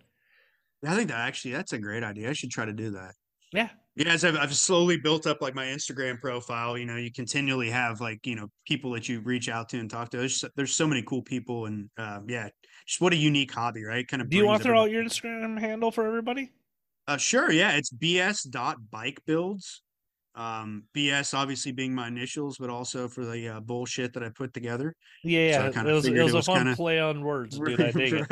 I think that actually that's a great idea. I should try to do that. Yeah, Yeah, as I've, I've slowly built up like my Instagram profile, you know, you continually have like, you know, people that you reach out to and talk to. There's, so- there's so many cool people and uh, yeah, just what a unique hobby, right? Kind of. do you want to throw out your Instagram handle for everybody? Uh, sure. Yeah. It's bs dot bike builds. Um, BS obviously being my initials, but also for the uh, bullshit that I put together. Yeah, So I yeah. kinda it was it was it a fun kinda- play on words, dude. I dig it.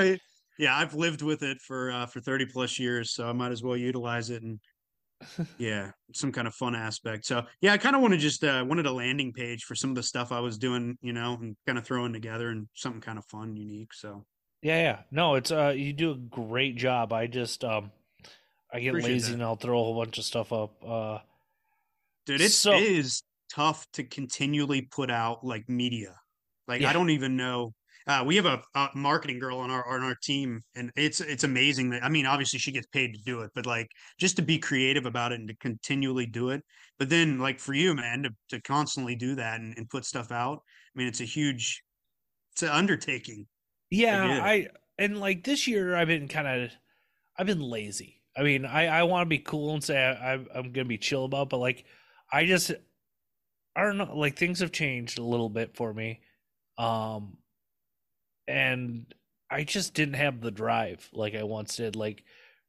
Yeah, I've lived with it for uh, for 30 plus years, so I might as well utilize it and yeah, some kind of fun aspect. So yeah, I kind of want to just uh, wanted a landing page for some of the stuff I was doing, you know, and kind of throwing together and something kind of fun, unique. So Yeah, yeah. No, it's uh you do a great job. I just um I get Appreciate lazy that. and I'll throw a whole bunch of stuff up. Uh dude, it's, So- it is tough to continually put out like media. Like Yeah. I don't even know. Uh, we have a, a marketing girl on our on our team, and it's it's amazing that I mean, obviously she gets paid to do it, but like just to be creative about it and to continually do it. But then, like for you, man, to to constantly do that and, and put stuff out. I mean, it's a huge, it's an undertaking. yeah. I and like this year I've been kind of I've been lazy. I mean, I I want to be cool and say I, I'm I'm gonna be chill about, but like I just I don't know. Like things have changed a little bit for me, um, and I just didn't have the drive like I once did. Like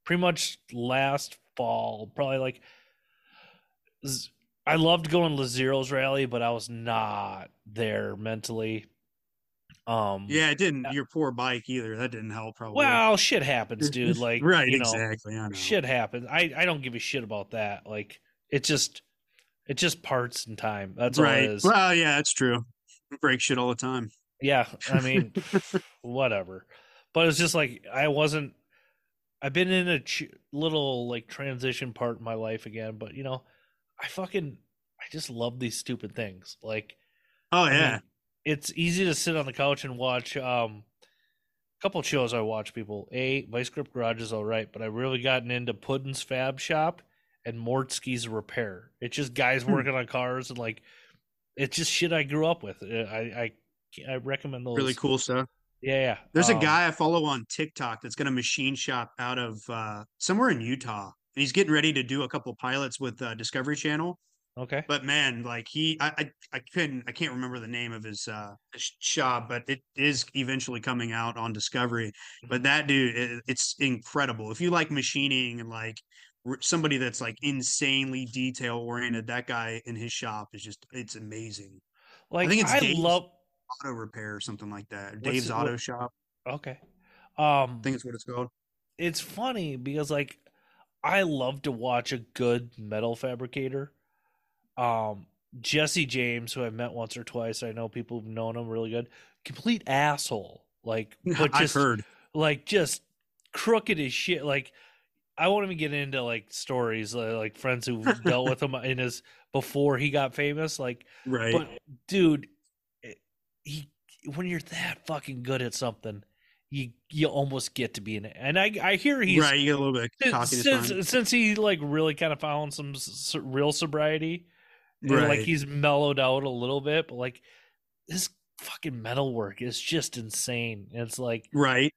pretty much last fall, probably like I loved going to Zero's rally, but I was not there mentally. Um, Yeah, it didn't. Your poor bike either. That didn't help. Probably. well, shit happens, dude. Like, right, you know, exactly. Shit happens. I I don't give a shit about that. Like, it just it's just parts and time. That's all right. it is. Well, yeah, that's true. Break shit all the time. Yeah, I mean, whatever. But it's just like I wasn't. I've been in a ch- little like transition part in my life again, but you know, I fucking I just love these stupid things. Like, Oh I mean, yeah. it's easy to sit on the couch and watch um a couple of shows I watch people. A Vice Grip Garage is all right, but I've really gotten into Puddin's Fab Shop and Mortski's Repair. It's just guys Hmm. working on cars and like it's just shit I grew up with. Uh, I I I recommend those. really cool stuff. Yeah, yeah. There's a Um, guy I follow on TikTok that's got a machine shop out of uh, somewhere in Utah, and he's getting ready to do a couple pilots with uh, Discovery Channel. Okay. But man, like he, I, I, I couldn't, I can't remember the name of his uh, shop, but it is eventually coming out on Discovery. But that dude, it, it's incredible. If you like machining and like somebody that's like insanely detail oriented, that guy in his shop is just, it's amazing. Like I, think it's Dave's- love. Auto repair or something like that. What's Dave's Auto what- Shop. Okay. Um, I think it's what it's called. it's funny because like I love to watch a good metal fabricator. Um Jesse James, who I've met once or twice, I know people have known him really good. Complete asshole. Like but I've just heard. like just crooked as shit. Like I won't even get into like stories uh, like friends who dealt with him in his before he got famous. Like, Right. but dude, he when you're that fucking good at something, you you almost get to be in it. And I I hear he's right. You get a little bit since since, since he like really kind of found some real sobriety, and, like he's mellowed out a little bit, but like his fucking metal work is just insane. It's like Right.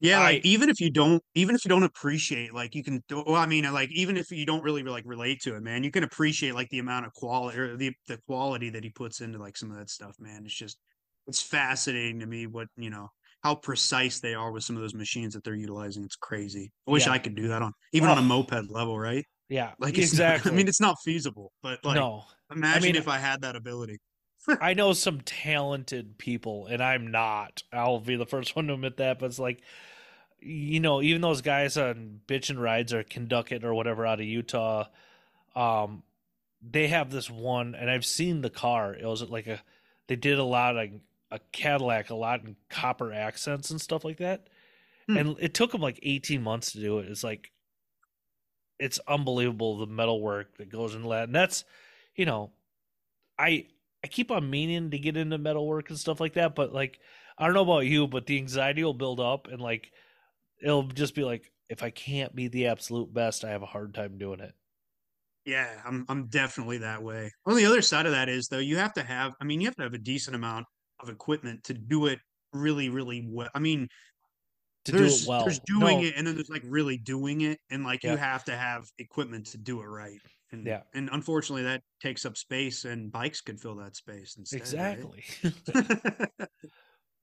Yeah, I- like even if you don't, even if you don't appreciate, like you can. do- Well, I mean, like even if you don't really like relate to it, man, you can appreciate like the amount of quality or the the quality that he puts into like some of that stuff, man. It's just, it's fascinating to me what you know how precise they are with some of those machines that they're utilizing. It's crazy. I wish Yeah. I could do that on even on a Oh. moped level, right? yeah, Like it's not- exactly. I mean, it's not feasible, but like no, imagine mean- if I had that ability. I know some talented people, and I'm not. I'll be the first one to admit that. But it's like, you know, even those guys on Bitchin' Rides or Kindig or whatever out of Utah, um, they have this one, and I've seen the car. It was like a, they did a lot of a Cadillac, a lot in copper accents and stuff like that, Hmm. and it took them like 18 months to do it. It's like, it's unbelievable the metal work that goes into that, and that's, you know, I I keep on meaning to get into metalwork and stuff like that, but like I don't know about you, but the anxiety will build up and like it'll just be like if I can't be the absolute best, I have a hard time doing it. Yeah, I'm I'm definitely that way. On the other side of that is though, you have to have I mean, you have to have a decent amount of equipment to do it really, really well. I mean, To there's do it well. there's doing No, it and then there's like really doing it and like you have to have equipment to do it right. And Yeah. and unfortunately that takes up space and bikes could fill that space instead. Exactly. right?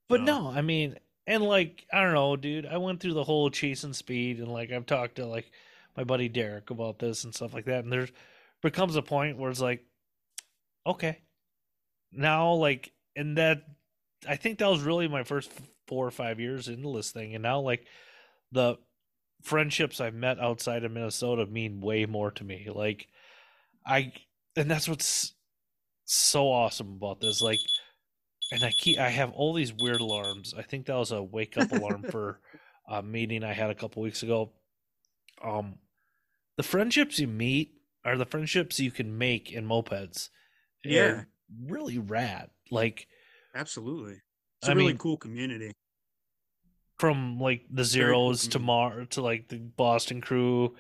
But So- no, I mean, and like I don't know, dude. I went through the whole chasing speed, and like I've talked to like my buddy Derek about this and stuff like that. And there's becomes a point where it's like, okay, now like, and that I think that was really my first four or five years into this thing, and now like the friendships I've met outside of Minnesota mean way more to me. Like I, and that's what's so awesome about this. Like and I keep I have all these weird alarms. I think that was a wake up alarm for a meeting I had a couple weeks ago. Um, the friendships you meet are the friendships you can make in mopeds. Yeah. Really rad. Like Absolutely. It's a I really mean- cool community. from like the Very cool zeros to Mar to like the Boston crew,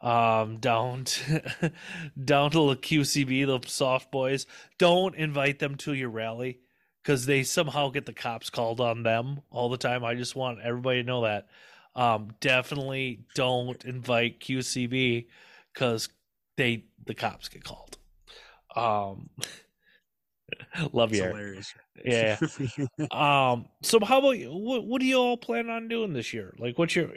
um, down to down to the QCB, the soft boys. Don't invite them to your rally because they somehow get the cops called on them all the time. I just want everybody to know that. Um, definitely don't invite QCB because they the cops get called. Um, love you. Hilarious. Yeah. Um. So how about you? What What do you all plan on doing this year? Like, what's your,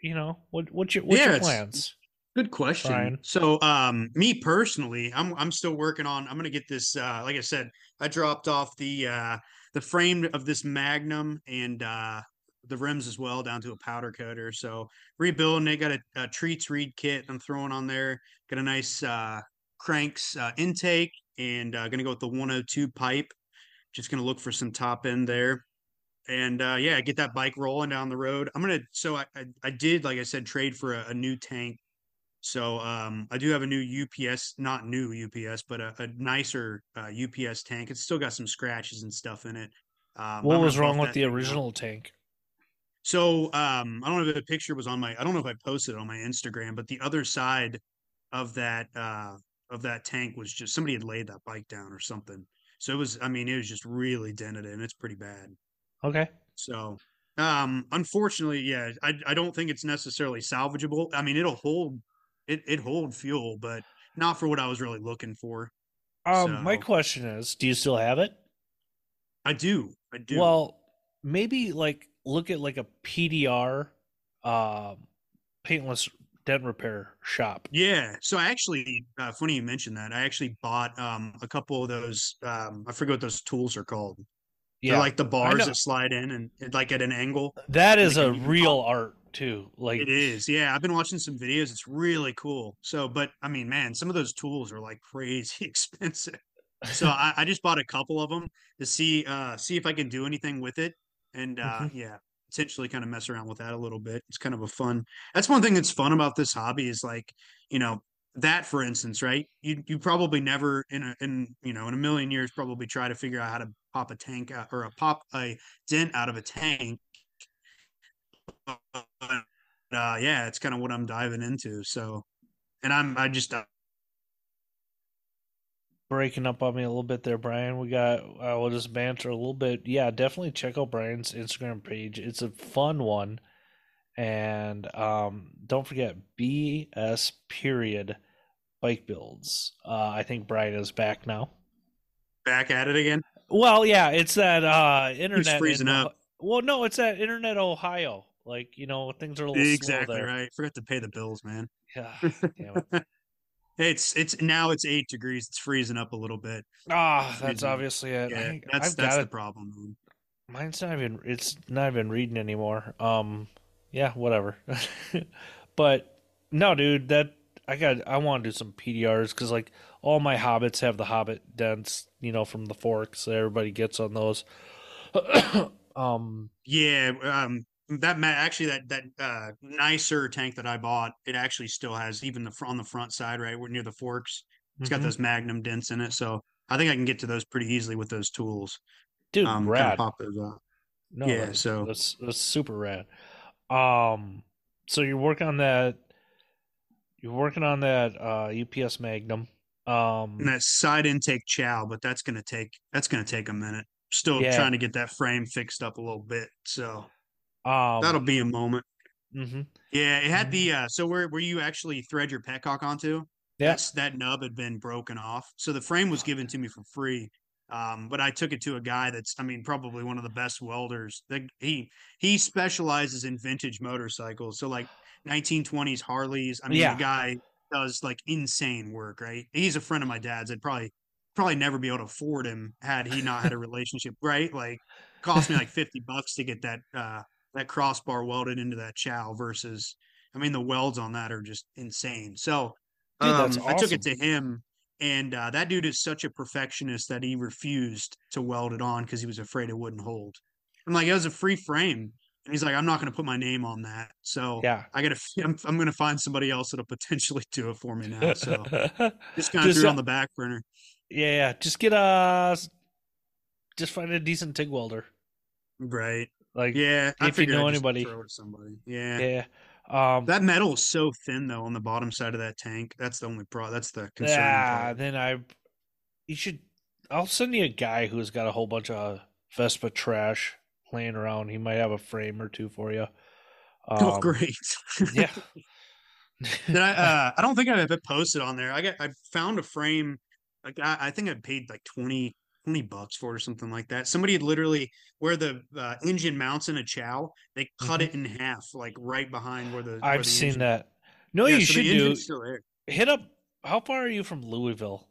you know, what what's your what's Yeah, your plans? Good question. Bryan? So, um, me personally, I'm I'm still working on. I'm gonna get this. Uh, like I said, I dropped off the uh, the frame of this Magnum and uh, the rims as well down to a powder coater. So rebuilding it. Got a, a treats reed kit. I'm throwing on there. Got a nice uh, cranks uh, intake and uh, gonna go with the 102 pipe. Just gonna look for some top end there. And uh, yeah, get that bike rolling down the road. I'm gonna. So I I, I did like I said trade for a, a new tank so um, I do have a new UPS, not new UPS, but a, a nicer uh, UPS tank. It's still got some scratches and stuff in it. Um, What was wrong with the thing out. original tank? So um, I don't know if the picture was on my. I don't know if I posted it on my Instagram, but the other side of that uh, of that tank was just somebody had laid that bike down or something. So it was. I mean, it was just really dented and it's pretty bad. Okay. So um unfortunately, yeah, I I don't think it's necessarily salvageable. I mean, it'll hold it it hold fuel, but not for what I was really looking for. Um, my question is, do you still have it? I do. I do. Well, maybe like look at like a PDR, um, paintless dent repair shop. yeah. So I actually uh, funny you mentioned that. I actually bought um a couple of those um I forget what those tools are called. Yeah, They're like the bars that slide in and, and like at an angle. that is a a a U- real art too. Like It is. Yeah, I've been watching some videos. It's really cool. So, but I mean, man, some of those tools are like crazy expensive. So I, I just bought a couple of them to see uh see if I can do anything with it. And uh Mhm. yeah, potentially kind of mess around with that a little bit. It's kind of a fun. That's one thing that's fun about this hobby is like you know that for instance, right? You you probably never in a in you know in a million years probably try to figure out how to pop a tank out, or a pop a dent out of a tank. But, uh, yeah, it's kind of what I'm diving into. So, and I'm I just uh, breaking up on me a little bit there, Bryan. We got uh, we'll just banter a little bit. Yeah, definitely check out Bryan's Instagram page. It's a fun one. And um, don't forget BS period bike builds. Uh, I think Bryan is back now. Back at it again. Well, yeah, it's that uh, internet. He's freezing in, up. Well, no, it's that internet Ohio. Like you know, things are a little exactly right. Forgot to pay the bills, man. Yeah, it. It's it's now it's eight degrees. It's freezing up a little bit. Ah, that's Freezing. obviously it. Yeah, I, that's I've that's the it. problem. Man. Mine's not even. It's not even reading anymore. Um, yeah, whatever. but no, dude, that I got. I want to do some PDRs because like all my hobbits have the Hobbit dents, you know, from the forks. that everybody gets on those. um, Yeah, um, that actually that that uh, nicer tank that I bought, it actually still has even the on the front side, right, where near the forks. It's got mhm. those Magnum dents in it, so I think I can get to those pretty easily with those tools. dude, Um, kind of rad. pop those out. No, Yeah, that's, so- that's that's super rad. Um, so you're working on that. You're working on that uh, UPS Magnum. Um, And that side intake Ciao, but that's gonna take that's gonna take a minute. Still Yeah. trying to get that frame fixed up a little bit, so um, that'll be a moment. mhm. Yeah, it had the uh so where where you actually thread your petcock onto, Yeah. that's that nub had been broken off. So the frame was given to me for free. Um, but I took it to a guy that's I mean probably one of the best welders. Like he he specializes in vintage motorcycles. So like 1920s Harleys. I mean Yeah. the guy does like insane work, right? He's a friend of my dad's. I'd probably probably never be able to afford him had he not had a relationship, right? Like cost me like 50 bucks to get that uh that crossbar welded into that Ciao versus I mean the welds on that are just insane. So Dude, um, that's I took it to him and uh, that dude is such a perfectionist that he refused to weld it on because he was afraid it wouldn't hold. I'm like, it was a free frame. And he's like, I'm not going to put my name on that. So Yeah. I got to, I'm, I'm going to find somebody else that'll potentially do it for me now. So just kind of threw it on the back burner. yeah, yeah. Just get a, just find a decent TIG welder. Right. Like, Yeah. I if you know anybody. throw it to somebody. Yeah. yeah. Um, That metal is so thin though on the bottom side of that tank. That's the only pro. That's the concern. yeah. part. Then I, you should. I'll send you a guy who's got a whole bunch of Vespa trash laying around. He might have a frame or two for you. oh, Um, great. Yeah. Did I? Uh, I don't think I've ever posted on there. I got. I found a frame. Like I, I think I paid like 20, 20 bucks for it or something like that. Somebody had literally where the uh, engine mounts in a Ciao. They cut it in half, like right behind where the. Mm-hmm. I've the seen engine- that. No, Yeah, you so should do. Still there. Hit up. How far are you from Louisville?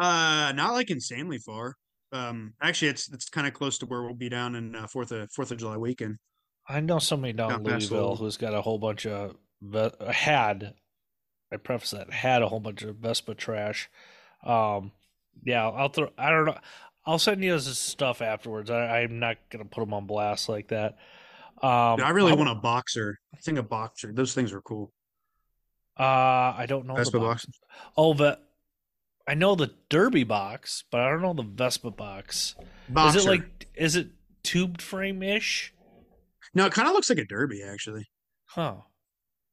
Uh, not like insanely far. Um, actually, it's it's kind of close to where we'll be down in uh, Fourth of Fourth of July weekend. I know somebody down Down past Louisville who's got a whole bunch of had. I preface that had a whole bunch of Vespa trash. Um, yeah, I'll throw. I don't know. I'll send you this stuff afterwards. I, I'm not gonna put them on blast like that. Um, Dude, I really how- want a boxer. I think a boxer. Those things are cool. Uh, I don't know Vespa the box. box. Oh, the I know the Derbi box, but I don't know the Vespa box. Boxer. Is it like is it tubed frame ish? no, it kind of looks like a Derbi actually. Huh.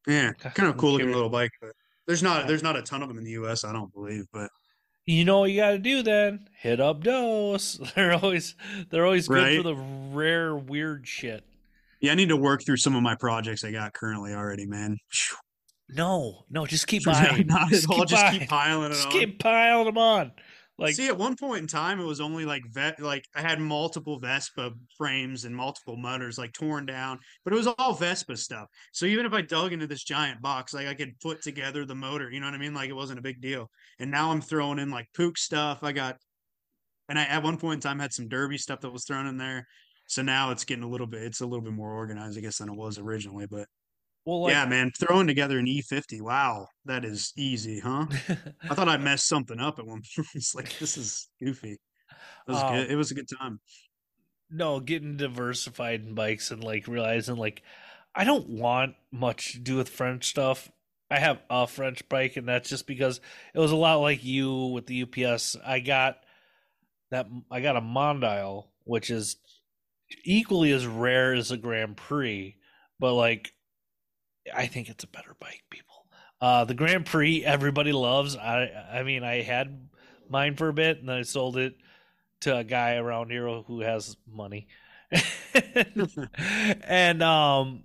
Yeah, kind of cool looking little bike. But there's not there's not a ton of them in the U.S. I don't believe, but You know what you got to do then? Hit up Dose. They're always they're always good Right. for the rare weird shit. yeah, I need to work through some of my projects I got currently already, man. No, no, just keep Not buying. at Just all. keep Just keep piling it Just on. keep piling them on. Like See, at one point in time, it was only like vet, like I had multiple Vespa frames and multiple motors like torn down, but it was all Vespa stuff. So even if I dug into this giant box, like I could put together the motor, you know what I mean? Like it wasn't a big deal. And now I'm throwing in like Puch stuff. I got, and I at one point in time had some Derbi stuff that was thrown in there. So now it's getting a little bit, it's a little bit more organized, I guess, than it was originally. But well, like, yeah, man, throwing together an E50, wow, that is easy, huh? I thought I messed something up at one point. It's like this is goofy. It was Um, good. It was a good time. no, getting diversified in bikes and like realizing like I don't want much to do with French stuff. I have a French bike, and that's just because it was a lot like you with the UPS. I got that I got a Mondial, which is equally as rare as a Grand Prix, but like I think it's a better bike, people. Uh, the Grand Prix everybody loves. I I mean I had mine for a bit and then I sold it to a guy around here who has money. and um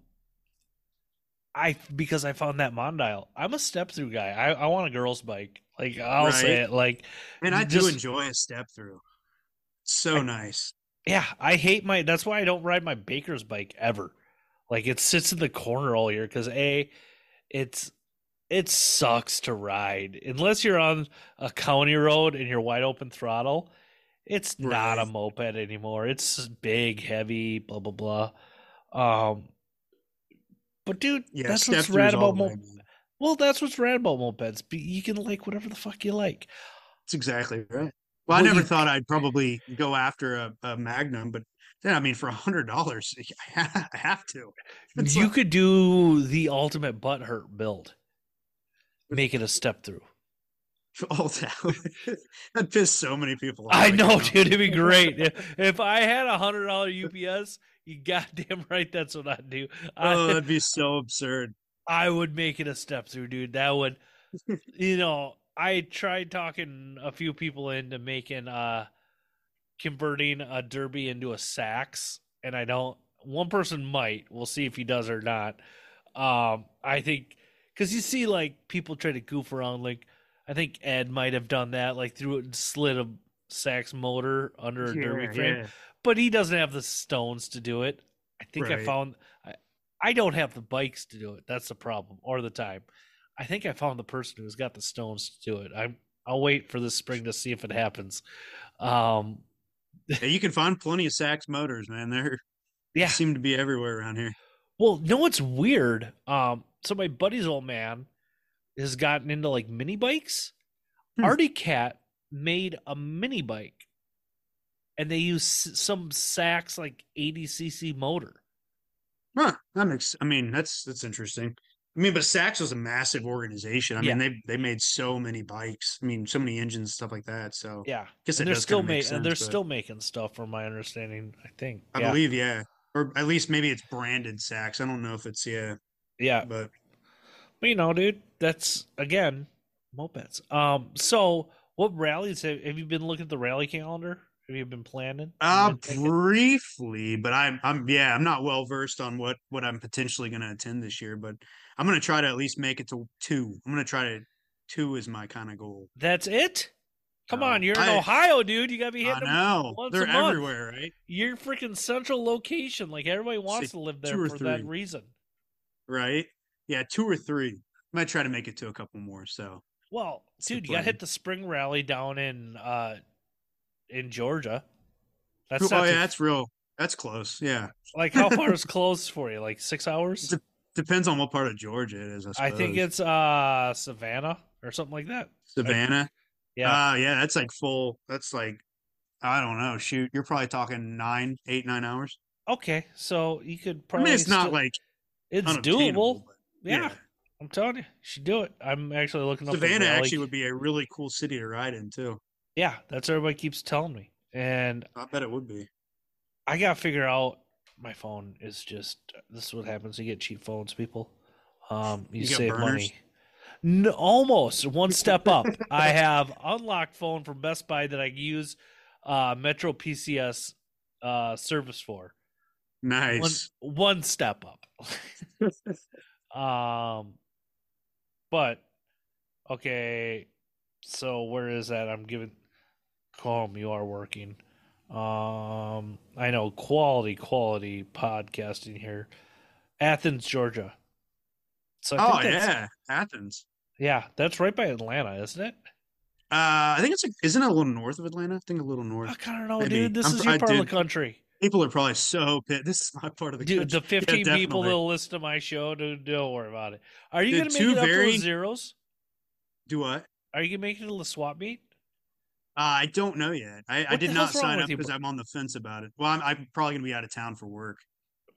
I because I found that Mondial. I'm a step through guy. I, I want a girl's bike. Like I'll Right. say it. Like And I just- do enjoy a step through. So I- nice. yeah, I hate my. That's why I don't ride my baker's bike ever. Like it sits in the corner all year because a, it's it sucks to ride unless you're on a county road and you're wide open throttle. It's not a moped anymore. It's big, heavy, blah blah blah. Um, but dude, Yeah, that's what's rad about moped. Well, that's what's rad about mopeds. You can like whatever the fuck you like. That's exactly right. Well, I never you- thought I'd probably go after a, a Magnum, but then I mean, for a hundred dollars, I have to. It's you like- could do the ultimate butt hurt build. Make it a step through. all down. that pissed so many people off. I know, dude. It'd be great if, if I had a hundred dollar UPS. You goddamn right, that's what I'd do. Oh, I, that'd be so absurd. I would make it a step through, dude. That would, you know. I tried talking a few people into making uh converting a Derbi into a Sachs, and I don't. One person might. We'll see if he does or not. Um, I think because you see like people try to goof around. Like I think Ed might have done that, like threw it and slid a Sachs motor under a Derbi frame yeah. but he doesn't have the stones to do it. I think I found I, I don't have the bikes to do it. That's the problem, or the time. I think I found the person who's got the stones to do it. I'm I'll wait for this spring to see if it happens. Um, Yeah, you can find plenty of Sachs motors, man. They're they yeah. seem to be everywhere around here. Well, no, what's weird? Um, so my buddy's old man has gotten into like mini bikes. Hmm. Arctic Cat made a mini bike, and they use some Sachs like 80 cc motor. Huh, that makes. I mean, that's that's interesting. I mean, but Sachs was a massive organization. I Yeah. mean, they they made so many bikes. I mean, so many engines, stuff like that. So Yeah, guess and they're still making. They're but- still making stuff, from my understanding. I think. I yeah. believe, yeah, or at least maybe it's branded Sachs. I don't know if it's yeah, Yeah, but but you know, dude, that's again mopeds. Um, so what rallies have, have you been looking at the rally calendar? Have you been planning? uh, been briefly. But I'm I'm yeah, I'm not well versed on what what I'm potentially going to attend this year. But I'm going to try to at least make it to two. I'm going to try to two is my kind of goal. That's it. Come So, on, you're in I- Ohio, dude. You gotta be I hitting them. know once they're everywhere, right? Your freaking central location. Like everybody wants to live there for that three. reason. Right? Yeah, two or three. I might try to make it to a couple more. So Well, That's dude, you gotta hit the spring rally down in uh in Georgia. That's oh yeah, too- that's real. That's close. Yeah, like how far is close for you? Like six hours? Dep- depends on what part of Georgia it is. I, I think it's uh Savannah or something like that. Savannah. Yeah. Uh, yeah, that's like full. That's like I don't know. Shoot, you're probably talking nine, eight, nine hours. okay, so you could probably. I mean, it's not like it's doable. but Yeah, I'm telling you, you should do it. I'm actually looking up Savannah actually would be a really cool city to ride in too. Yeah, that's what everybody keeps telling me, and I bet it would be. I gotta figure out. My phone is just. This is what happens. You get cheap phones, people. Um, you, You save money. No, almost one step up. I have unlocked phone from Best Buy that I use uh, Metro PCS uh, service for. One, Nice. one step up. um, but okay. So where is that? I'm giving. Calm, you are working. Um, I know quality, quality podcasting here. Athens, Georgia. So oh yeah, Athens. yeah, that's right by Atlanta, isn't it? Uh, I think it's like, isn't it a little north of Atlanta? I think a little north. I don't know, Maybe. dude. This I'm- is your I part of the country. People are probably so pissed. This is my part of the Dude, country. the 15 people that'll listen to my show, dude, don't worry about it. Are you The to make it up to very- the zeros? Do what? Are you going to make it to the swap meet? Uh, I don't know yet. I, I did not sign up because? I'm on the fence about it. Well, I'm, I'm probably gonna be out of town for work.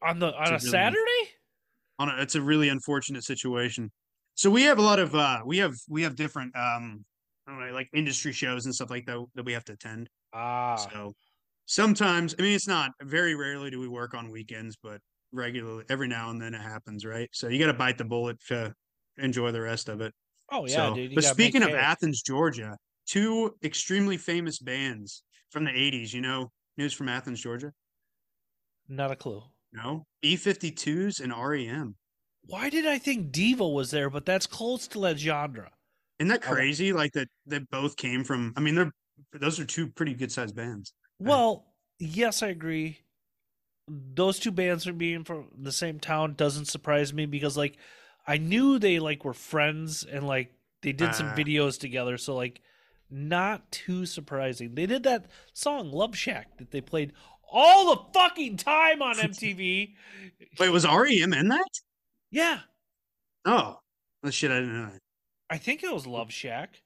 on the on It's a a really- Saturday? On a, it's a really unfortunate situation. So we have a lot of uh, we have we have different um, I don't know, like industry shows and stuff like that that we have to attend. Ah, So sometimes, I mean, it's not very rarely do we work on weekends, but regularly, every now and then it happens, right? So you got to bite the bullet to enjoy the rest of it. oh yeah, so, dude. you but speaking of. Athens, Georgia, two extremely famous bands from the '80s. You know, news from Athens, Georgia. not a clue. No, B52s and REM. Why did I think Devo was there? But that's close to that genre. Isn't that crazy? Like that, they both came from. I mean, they're those are two pretty good sized bands. Well, yes, I agree. Those two bands from being from the same town doesn't surprise me because like I knew they like were friends and like they did some Ah. videos together, so like not too surprising. They did that song Love Shack that they played all the fucking time on MTV. Wait, was REM in that? yeah, Oh, oh shit! I didn't know that. I think it was Love Shack.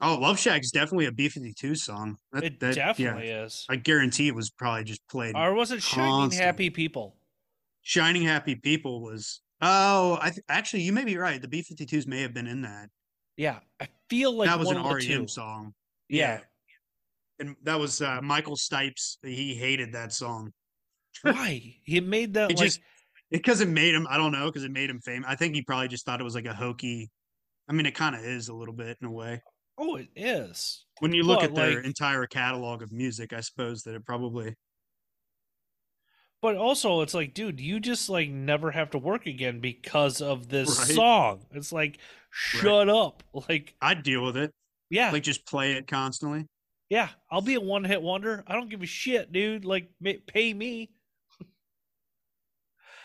Oh, Love Shack is definitely a B52 song. That, It that- definitely Yeah, is. I guarantee it was probably just played. Or was it Shining constant. Happy People? Shining Happy People was. Oh, I th- actually, you may be right. The B52s may have been in that. Yeah, I feel like that was one an REM song. Yeah. And that was uh, Michael Stipes. He hated that song Why? He made that It like just- because it made him. I don't know because it made him famous. I think he probably just thought it was like a hokey. I mean, it kind of is a little bit in a way. Oh, it is. When you look But, at their like- entire catalog of music, I suppose that it probably. But also, it's like, dude, you just like never have to work again because of this Right. song. It's like, shut up. Like, I'd deal with it. yeah, Like just play it constantly. yeah. I'll be a one hit wonder. I don't give a shit, dude. Like, pay me.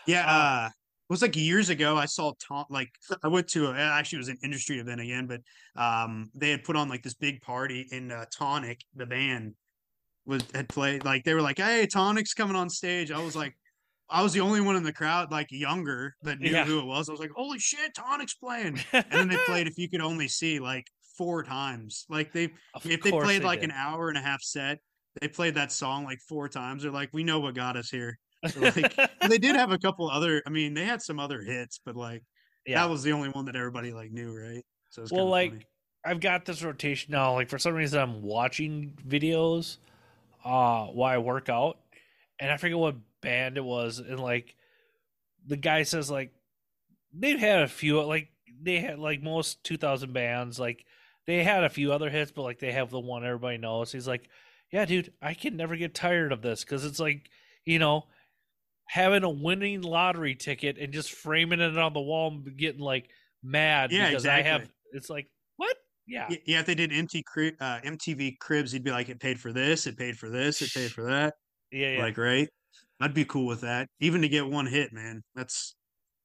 Yeah, Uh, uh, it was like years ago. I saw Tom. Like I went to a, actually it was an industry event again, but um, they had put on like this big party in uh, Tonic. The band was had played. Like they were like, "Hey, Tonic's coming on stage." I was like, I was the only one in the crowd, like younger, that knew Yeah. who it was. I was like, "Holy shit, Tonic's playing!" And then they played "If You Could Only See" like four times. Like they Of if they played like did. an hour and a half set, they played that song like four times. They're like, "We know what got us here." like, they did have a couple other. I mean, they had some other hits, but like yeah. that was the only one that everybody like knew, right? So it's well, like, funny. I've got this rotation now. Like, for some reason, I'm watching videos uh, while I work out, and I forget what band it was. And, like, the guy says, like, they've had a few, like, they had, like, most 2000 bands, like, they had a few other hits, but, like, they have the one everybody knows. He's like, yeah, dude, I can never get tired of this because it's like, you know, having a winning lottery ticket and just framing it on the wall and getting, like, mad Yeah, because I have, exactly. it's like, what? Yeah. Yeah, if they did MT uh, MTV Cribs, he'd be like, it paid for this, it paid for this, it paid for that. Yeah, yeah, Like, right? I'd be cool with that, even to get one hit, man. That's,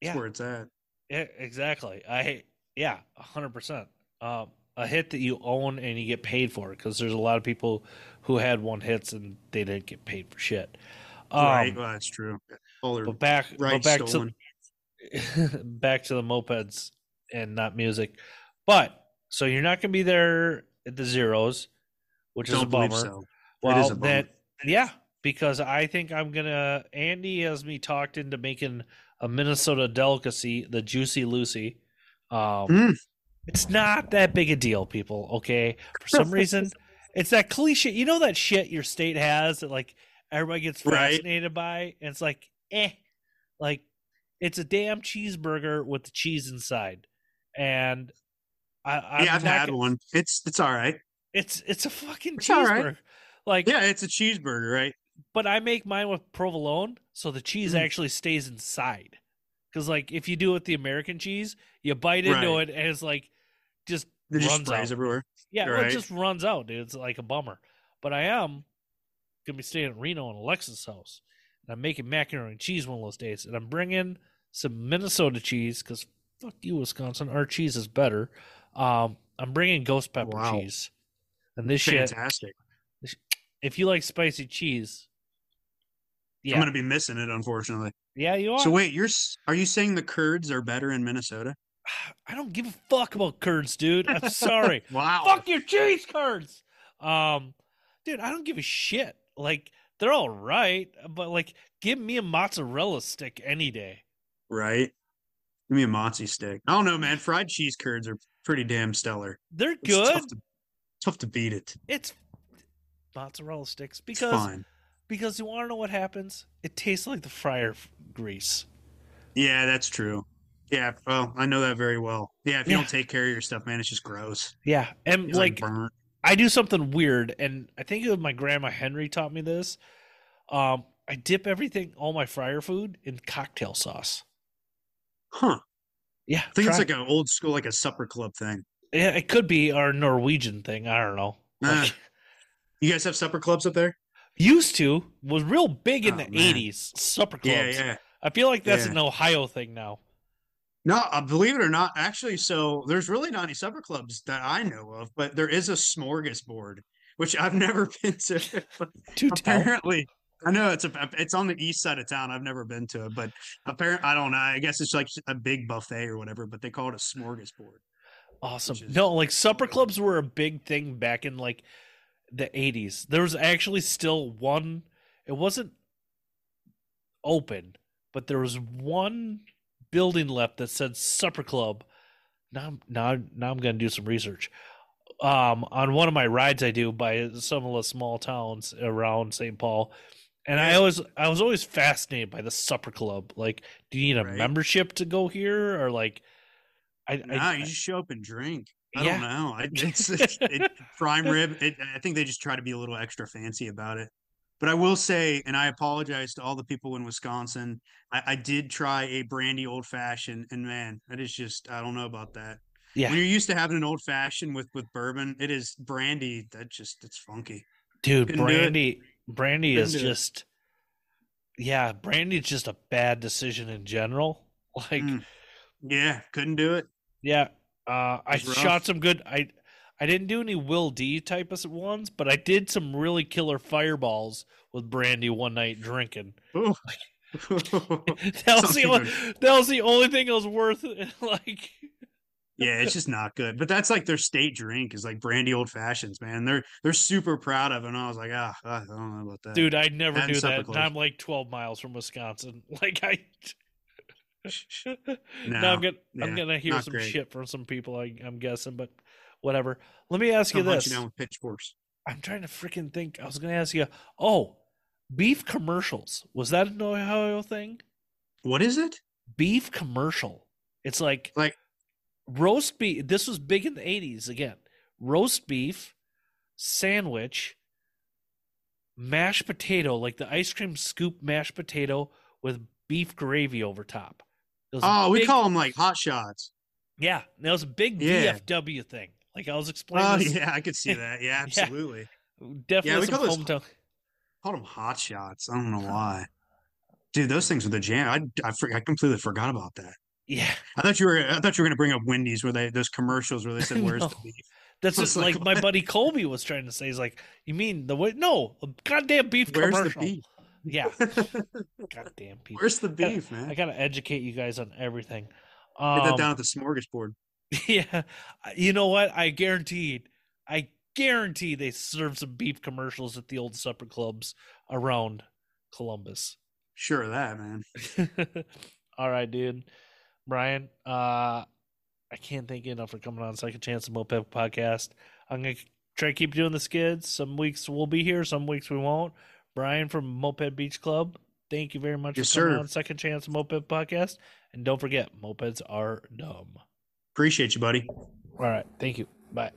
that's Yeah. where it's at. yeah, exactly. I yeah, a hundred percent. Um, a hit that you own and you get paid for because there's a lot of people who had one hits and they didn't get paid for shit. Um, right? Well, that's true. But back, but back stolen. to back to the mopeds and not music. But so you're not gonna be there at the zeros, which is a Don't bummer. so. Well, is a bummer. that yeah, because I think I'm gonna. Andy has me talked into making a Minnesota delicacy, the Juicy Lucy. Um, Mm. It's not that big a deal, people. Okay, for some reason, it's that cliche. You know that shit your state has that like everybody gets Right. fascinated by, and it's like, eh, like it's a damn cheeseburger with the cheese inside, and I, I'm yeah, I've had gonna- one. It's it's all right. It's it's a fucking It's right. cheeseburger. Like Yeah, it's a cheeseburger, right? But I make mine with provolone, so the cheese Mm. actually stays inside. Because like if you do it with the American cheese, you bite into Right. it and it's like just It just runs sprays out. everywhere. Yeah, well, it just runs out, dude. It's like a bummer. But I am gonna be staying at Reno in Alexa's house, and I'm making macaroni and cheese one of those days, and I'm bringing some Minnesota cheese because fuck you, Wisconsin. Our cheese is better. Um, I'm bringing ghost pepper Wow. cheese, and this shit. If you like spicy cheese, yeah, I'm gonna be missing it, unfortunately. yeah, you are. So wait, you're are you saying the curds are better in Minnesota? I don't give a fuck about curds, dude. I'm sorry. Wow. fuck your cheese curds. Um, dude, I don't give a shit. Like they're all right, but like, give me a mozzarella stick any day. Right. Give me a mozzie stick. I don't know, man. Fried cheese curds are pretty damn stellar. They're It's good. Tough to, tough to beat it. It's mozzarella sticks because because you want to know what happens? It tastes like the fryer grease. Yeah, that's true. Yeah, well, I know that very well. Yeah, if you Yeah. don't take care of your stuff, man, it's just gross. Yeah, and It's like like. I do something weird, and I think it was my grandma Henry taught me this. Um, I dip everything, all my fryer food, in cocktail sauce. Huh. Yeah, I think it's like an old school, like a supper club thing. yeah, it could be our Norwegian thing. I don't know. Like, Ah. You guys have supper clubs up there? used to was real big in Oh, the man. '80s. Supper clubs. yeah. yeah. I feel like that's Yeah. an Ohio thing now. No, uh, believe it or not, actually, so there's really not any supper clubs that I know of, but there is a smorgasbord, which I've never been to. To tell. apparently, I know it's a it's on the east side of town. I've never been to it, but apparently, I don't know. I guess it's like a big buffet or whatever, but they call it a smorgasbord. Awesome. is- No, like supper clubs were a big thing back in like the 80s. There was actually still one, it wasn't open, but there was one building left that said supper club. Now, now, now I'm going to do some research. Um, on one of my rides I do by some of the small towns around St. Paul. And I always, I was always fascinated by the supper club. Like, do you need a Right. membership to go here, or like, I, Nah, I, you just show up and drink. I Yeah. don't know. I, it's, it's it, prime rib. It, I think they just try to be a little extra fancy about it. But I will say, and I apologize to all the people in Wisconsin. I, I did try a brandy old fashioned, and man, that is just I don't know about that. Yeah. When you're used to having an old fashioned with with bourbon, it is brandy. That just it's funky. Dude, Couldn't brandy brandy Couldn't is do it. just yeah, brandy's just a bad decision in general. Like, Mm. Yeah, couldn't do it. yeah, uh I rough. shot some good I I didn't do any Will D type of ones, but I did some really killer fireballs with brandy one night drinking. Ooh. That was the only, that was the only thing that was worth. Like Yeah, it's just not good. But that's like their state drink is like brandy old fashions, man. They're they're super proud of it. And I was like, ah, I don't know about that. dude, I never knew that. I'm like 12 miles from Wisconsin. Like I now I'm gonna I'm gonna hear some great. shit from some people. I, I'm guessing, but whatever. Let me ask you this. you down with pitchforks. I'm trying to freaking think. I was gonna ask you. Oh, beef commercials. Was that an Ohio thing? What is it? Beef commercial. It's like Like- roast beef. This was big in the 80s. Again, roast beef sandwich, mashed potato, like the ice cream scoop mashed potato with beef gravy over top. It was a Oh, we call them like hot shots. Yeah, that was a big Yeah. VFW thing. Like I was explaining. Oh this, yeah, I could see that. Yeah, Yeah. absolutely. definitely Yeah, we call those- Called them hot shots. I don't know why. Dude, those things were the jam. I I, for, I completely forgot about that. Yeah, I thought you were I thought you were gonna bring up Wendy's where they those commercials where they said where's No. the beef. that's just like, like my buddy Colby was trying to say. He's like, "You mean the way? No, goddamn beef Where's commercial." the beef? Yeah, goddamn beef. Where's the gotta- beef, man? I gotta educate you guys on everything. Get Um, that down at the smorgasbord. yeah, you know what? I guaranteed. I guarantee they serve some beef commercials at the old supper clubs around Columbus. Sure of that, man. All right, dude. Bryan, uh I can't thank you enough for coming on Second Chance Moped Podcast. I'm gonna try to keep doing the skids. Some weeks we'll be here, some weeks we won't. Bryan from Moped Beach Club, thank you very much Yes, for coming sir. on Second Chance Moped Podcast. And don't forget, mopeds are dumb. Appreciate you, buddy. All right, thank you. Bye.